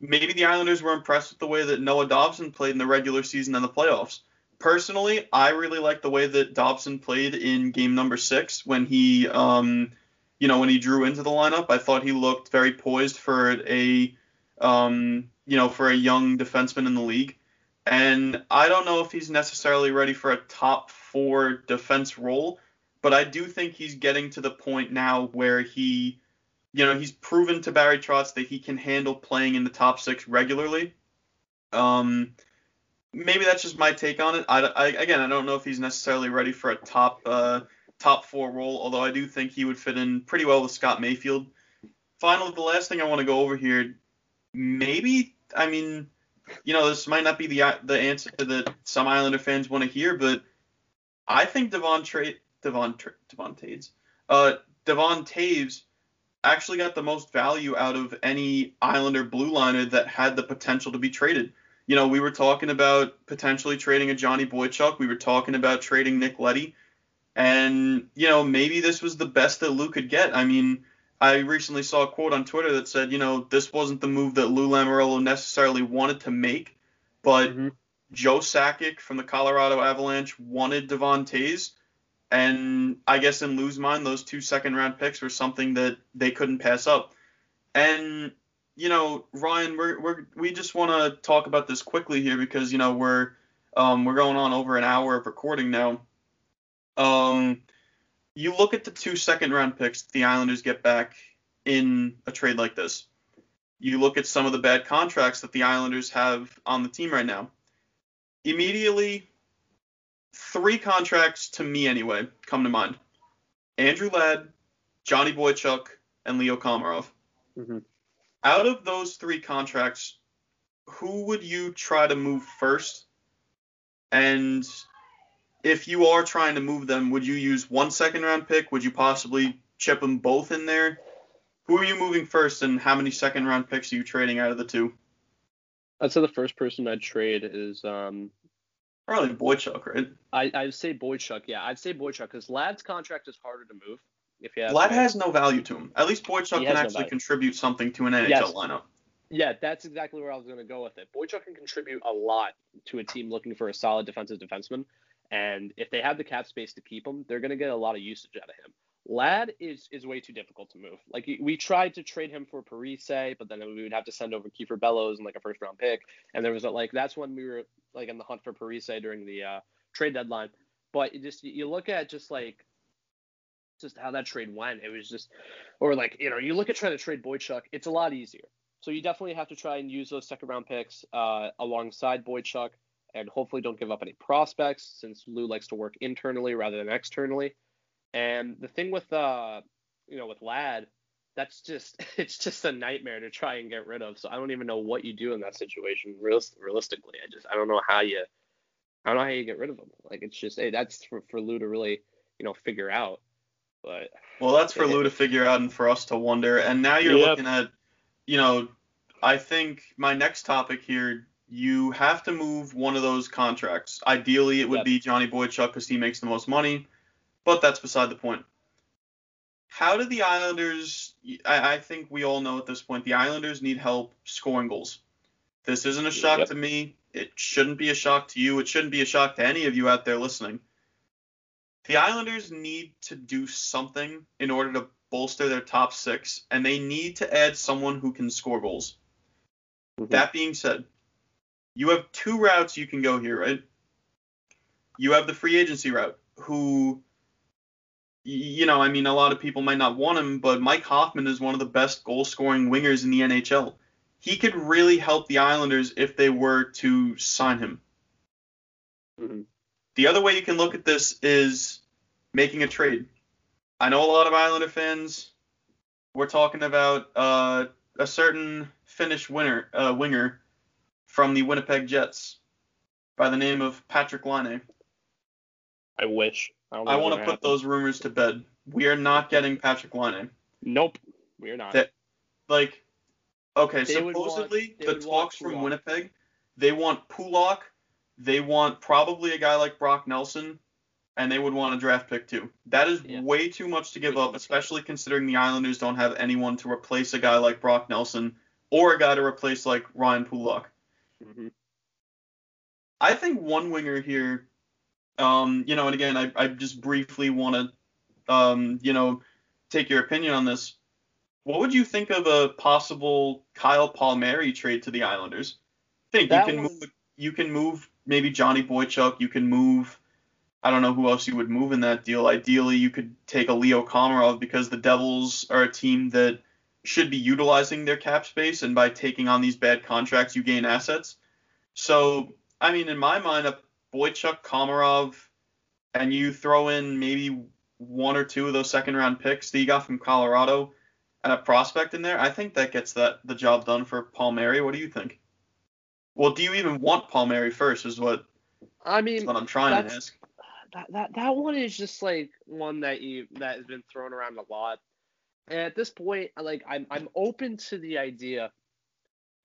maybe the Islanders were impressed with the way that Noah Dobson played in the regular season and the playoffs. Personally, I really like the way that Dobson played in game number six when he, um, you know, when he drew into the lineup. I thought he looked very poised for a, um, you know, for a young defenseman in the league. And I don't know if he's necessarily ready for a top four defense role, but I do think he's getting to the point now where he, you know, he's proven to Barry Trotz that he can handle playing in the top six regularly. Um, maybe that's just my take on it. I, I again, I don't know if he's necessarily ready for a top uh, top four role, although I do think he would fit in pretty well with Scott Mayfield. Finally, the last thing I want to go over here, maybe I mean, you know, this might not be the the answer that some Islander fans want to hear, but I think Devon Tra- Devon Tra- Devon Toews, uh, Devon Toews actually got the most value out of any Islander blue liner that had the potential to be traded. You know, we were talking about potentially trading a Johnny Boychuk. We were talking about trading Nick Leddy. And, you know, maybe this was the best that Lou could get. I mean, I recently saw a quote on Twitter that said, you know, this wasn't the move that Lou Lamoriello necessarily wanted to make, but Mhm. Joe Sakic from the Colorado Avalanche wanted Devon Toews. And I guess in Lou's mind, those two second round picks were something that they couldn't pass up. And you know, Ryan, we're, we're we just want to talk about this quickly here because you know we're um, we're going on over an hour of recording now. Um, you look at the two second round picks the Islanders get back in a trade like this. You look at some of the bad contracts that the Islanders have on the team right now. Immediately, three contracts to me anyway come to mind: Andrew Ladd, Johnny Boychuk, and Leo Komarov. Mhm. Out of those three contracts, who would you try to move first? And if you are trying to move them, would you use one second round pick? Would you possibly chip them both in there? Who are you moving first, and how many second round picks are you trading out of the two? I'd say the first person I'd trade is um Probably Boychuk, right? I I'd say Boychuk. Yeah, I'd say Boychuk because Ladd's contract is harder to move. If you Vlad has no value to him. At least Boychuk can has no actually contribute something to an NHL Yes. lineup. Yeah, that's exactly where I was going to go with it. Boychuk can contribute a lot to a team looking for a solid defensive defenseman, and if they have the cap space to keep him, they're going to get a lot of usage out of him. Ladd is is way too difficult to move. Like we tried to trade him for Parise, but then we would have to send over Kiefer Bellows and like a first round pick, and there was a, like that's when we were like in the hunt for Parise during the uh, trade deadline. But it just you look at just like just how that trade went. It was just, or like you know, you look at trying to trade Boychuk, it's a lot easier. So you definitely have to try and use those second round picks uh, alongside Boychuk, and hopefully don't give up any prospects since Lou likes to work internally rather than externally. And the thing with uh, you know, with Ladd, that's just it's just a nightmare to try and get rid of. So I don't even know what you do in that situation. Realis- realistically, I just I don't know how you I don't know how you get rid of them. Like it's just hey, that's for, for Lou to really you know figure out. But Well, that's for Lou to figure out and for us to wonder. And now you're Yep. looking at, you know, I think my next topic here, you have to move one of those contracts. Ideally, it would Yep. be Johnny Boychuk because he makes the most money, but that's beside the point. How do the Islanders? I, I think we all know at this point the Islanders need help scoring goals. This isn't a shock Yep. to me. It shouldn't be a shock to you. It shouldn't be a shock to any of you out there listening. The Islanders need to do something in order to bolster their top six, and they need to add someone who can score goals. Mhm. That being said, you have two routes you can go here, right? You have the free agency route, who, you know, I mean, a lot of people might not want him, but Mike Hoffman is one of the best goal scoring wingers in the NHL. He could really help the Islanders if they were to sign him. Mhm. The other way you can look at this is making a trade. I know a lot of Islander fans. We're talking about uh, a certain Finnish winner, uh, winger from the Winnipeg Jets by the name of Patrick Laine. I wish. I, I want to put those rumors to bed. We are not getting Patrick Laine. Nope, we're not. That- Like, okay, They would want- supposedly the talks from. Winnipeg, they want Pulock, they want probably a guy like Brock Nelson, and they would want a draft pick too. That is Yeah. way too much to give up, especially considering the Islanders don't have anyone to replace a guy like Brock Nelson or a guy to replace like Ryan Pulock. Mhm. I think one winger here, um, you know, and again, I, I just briefly want to, um, you know, take your opinion on this. What would you think of a possible Kyle Palmieri trade to the Islanders? I think That you can one- move, you can move maybe Johnny Boychuk. You can move, I don't know who else you would move in that deal. Ideally, you could take a Leo Komarov because the Devils are a team that should be utilizing their cap space, and by taking on these bad contracts, you gain assets. So I mean, in my mind, a Boychuk, Komarov, and you throw in maybe one or two of those second round picks that you got from Colorado and a prospect in there, I think that gets that the job done for Palmieri. What do you think? Well, do you even want Palmieri first? Is what I mean, what I'm trying to ask. that, that that one is just like one that you that has been thrown around a lot. And at this point, like I'm I'm open to the idea,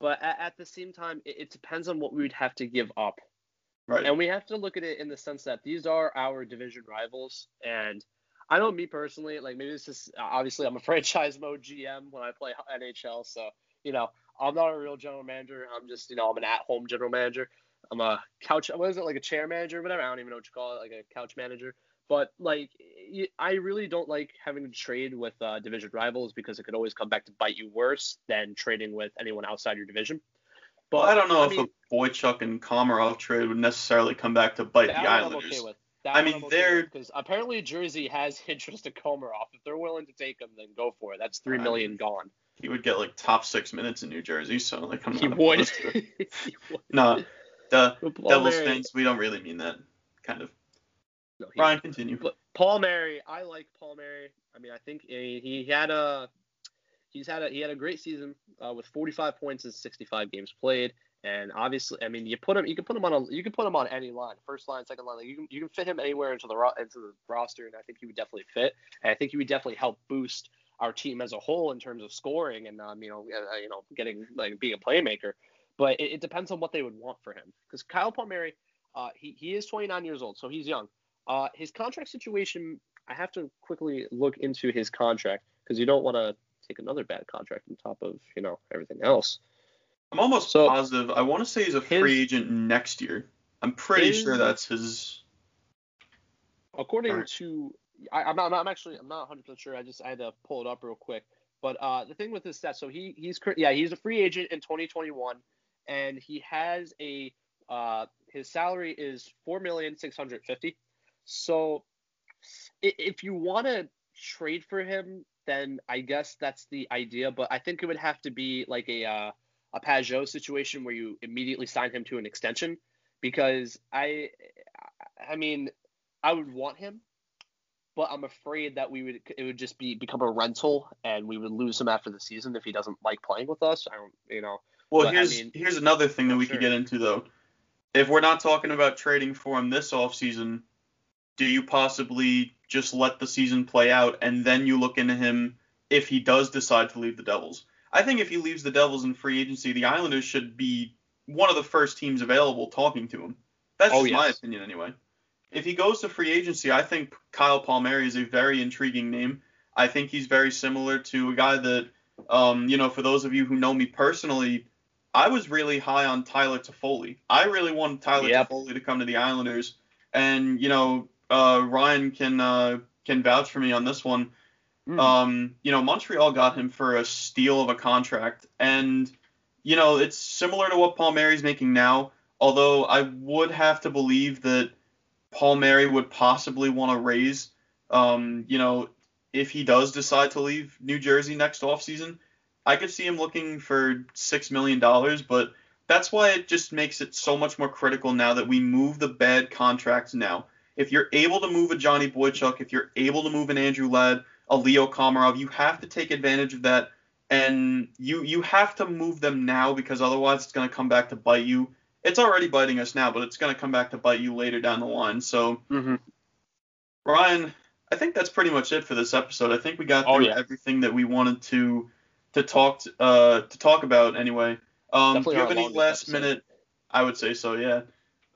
but at, at the same time, it, it depends on what we would have to give up. Right. And we have to look at it in the sense that these are our division rivals. And I know me personally, like maybe this is obviously I'm a franchise mode GM when I play NHL. So, you know, I'm not a real general manager. I'm just, you know, I'm an at home general manager. I'm a couch, what is it, like a chair manager, or whatever. I don't even know what you call it, like a couch manager. But, like, I really don't like having to trade with uh, division rivals because it could always come back to bite you worse than trading with anyone outside your division. But well, I don't know I if mean, a Boychuk and Komarov trade would necessarily come back to bite the Islanders. okay I mean, okay they're- because apparently Jersey has interest in Komarov. If they're willing to take him, then go for it. That's three I mean, gone. He would get like top six minutes in New Jersey, so like I'm not He would. He would. No, the Paul Devils Mary- fans, we don't really mean that. Kind of. no, he- Brian, continue. But Palmieri, I like Palmieri. I mean, I think he, he had a he's had a he had a great season uh, with 45 points in 65 games played. And obviously, I mean, you put him, you can put him on a, you can put him on any line, first line, second line. Like you can, you can fit him anywhere into the ro- into the roster, and I think he would definitely fit. And I think he would definitely help boost our team as a whole in terms of scoring and um, you know, uh, you know, getting like being a playmaker. But it, it depends on what they would want for him, because Kyle Palmieri, uh, he he is 29 years old, so he's young. Uh, his contract situation, I have to quickly look into his contract because you don't want to take another bad contract on top of you know everything else. I'm almost So- positive. I want to say he's a His- free agent next year. I'm pretty His- sure that's his. According Alright. to, I, I'm not, I'm actually, I'm not 100 percent sure. I just I had to pull it up real quick. But uh, the thing with his stats, so he he's yeah he's a free agent in 2021, and he has a uh his salary is four million six hundred fifty. So if you want to trade for him, then I guess that's the idea. But I think it would have to be like a uh, a Pageau situation where you immediately sign him to an extension, because I I mean I would want him, but I'm afraid that we would it would just be become a rental and we would lose him after the season if he doesn't like playing with us. I don't you know. Well, But, I here's mean- here's another thing that we Sure. could get into though. If we're not talking about trading for him this offseason, do you possibly just let the season play out and then you look into him if he does decide to leave the Devils. I think if he leaves the Devils in free agency, the Islanders should be one of the first teams available talking to him. That's Oh, just my opinion anyway. If he goes to free agency, I think Kyle Palmieri is a very intriguing name. I think he's very similar to a guy that, um, you know, for those of you who know me personally, I was really high on Tyler Toffoli. I really wanted Tyler Yep. Toffoli to come to the Islanders, and you know, uh, Ryan can uh, can vouch for me on this one. Mhm. Um, you know, Montreal got him for a steal of a contract, and you know, it's similar to what Palmieri's making now. Although I would have to believe that Palmieri would possibly want to raise, um, you know, if he does decide to leave New Jersey next offseason, I could see him looking for six million dollars, but that's why it just makes it so much more critical now that we move the bad contracts now. If you're able to move a Johnny Boychuk, if you're able to move an Andrew Ladd, a Leo Komarov, you have to take advantage of that, and you you have to move them now because otherwise it's going to come back to bite you. It's already biting us now, but it's going to come back to bite you later down the line. So Mhm. Ryan, I think that's pretty much it for this episode. I think we got Oh, through yeah. everything that we wanted to to talk uh to talk about anyway. Um, do you have any last episode. minute? I would say so, yeah.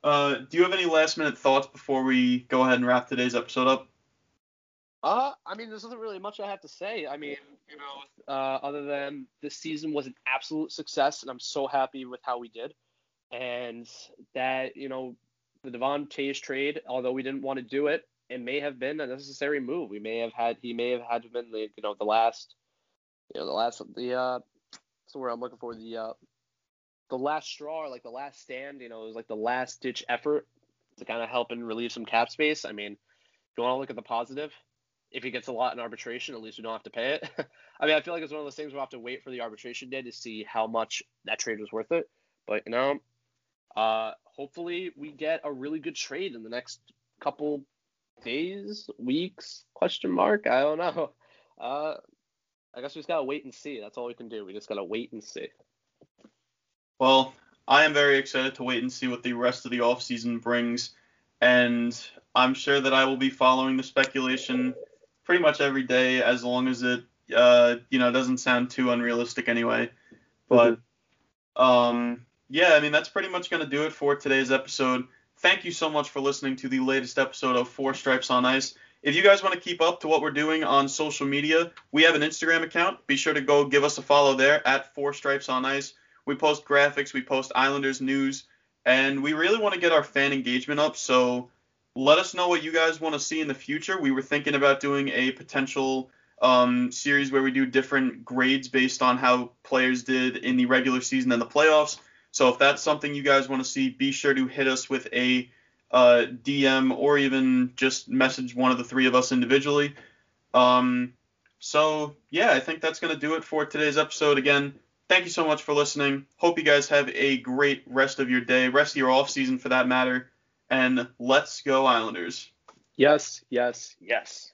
Uh, do you have any last minute thoughts before we go ahead and wrap today's episode up? Uh, I mean, there's nothing really much I have to say. I mean, you know, uh, other than this season was an absolute success, and I'm so happy with how we did, and that you know, the Devon Toews trade, although we didn't want to do it, it may have been a necessary move. We may have had, he may have had been the, you know, the last, you know, the last, the uh, word I'm looking for, the uh, the last straw, like the last stand. You know, it was like the last ditch effort to kind of help and relieve some cap space. I mean, if you want to look at the positive, if he gets a lot in arbitration, at least we don't have to pay it. I mean, I feel like it's one of those things we'll have to wait for the arbitration day to see how much that trade was worth it. But you know, uh, hopefully we get a really good trade in the next couple days, weeks? Question mark. I don't know. Uh, I guess we just gotta wait and see. That's all we can do. We just gotta wait and see. Well, I am very excited to wait and see what the rest of the offseason brings, and I'm sure that I will be following the speculation pretty much every day as long as it, uh, you know, doesn't sound too unrealistic anyway. But, um, yeah, I mean, that's pretty much going to do it for today's episode. Thank you so much for listening to the latest episode of Four Stripes on Ice. If you guys want to keep up to what we're doing on social media, we have an Instagram account. Be sure to go give us a follow there at Four Stripes on Ice. We post graphics, we post Islanders news, and we really want to get our fan engagement up. So let us know what you guys want to see in the future. We were thinking about doing a potential um, series where we do different grades based on how players did in the regular season and the playoffs. So if that's something you guys want to see, be sure to hit us with a uh, DM or even just message one of the three of us individually. Um, so yeah, I think that's gonna do it for today's episode. Again, thank you so much for listening. Hope you guys have a great rest of your day, rest of your off season for that matter. And let's go Islanders. Yes, yes, yes.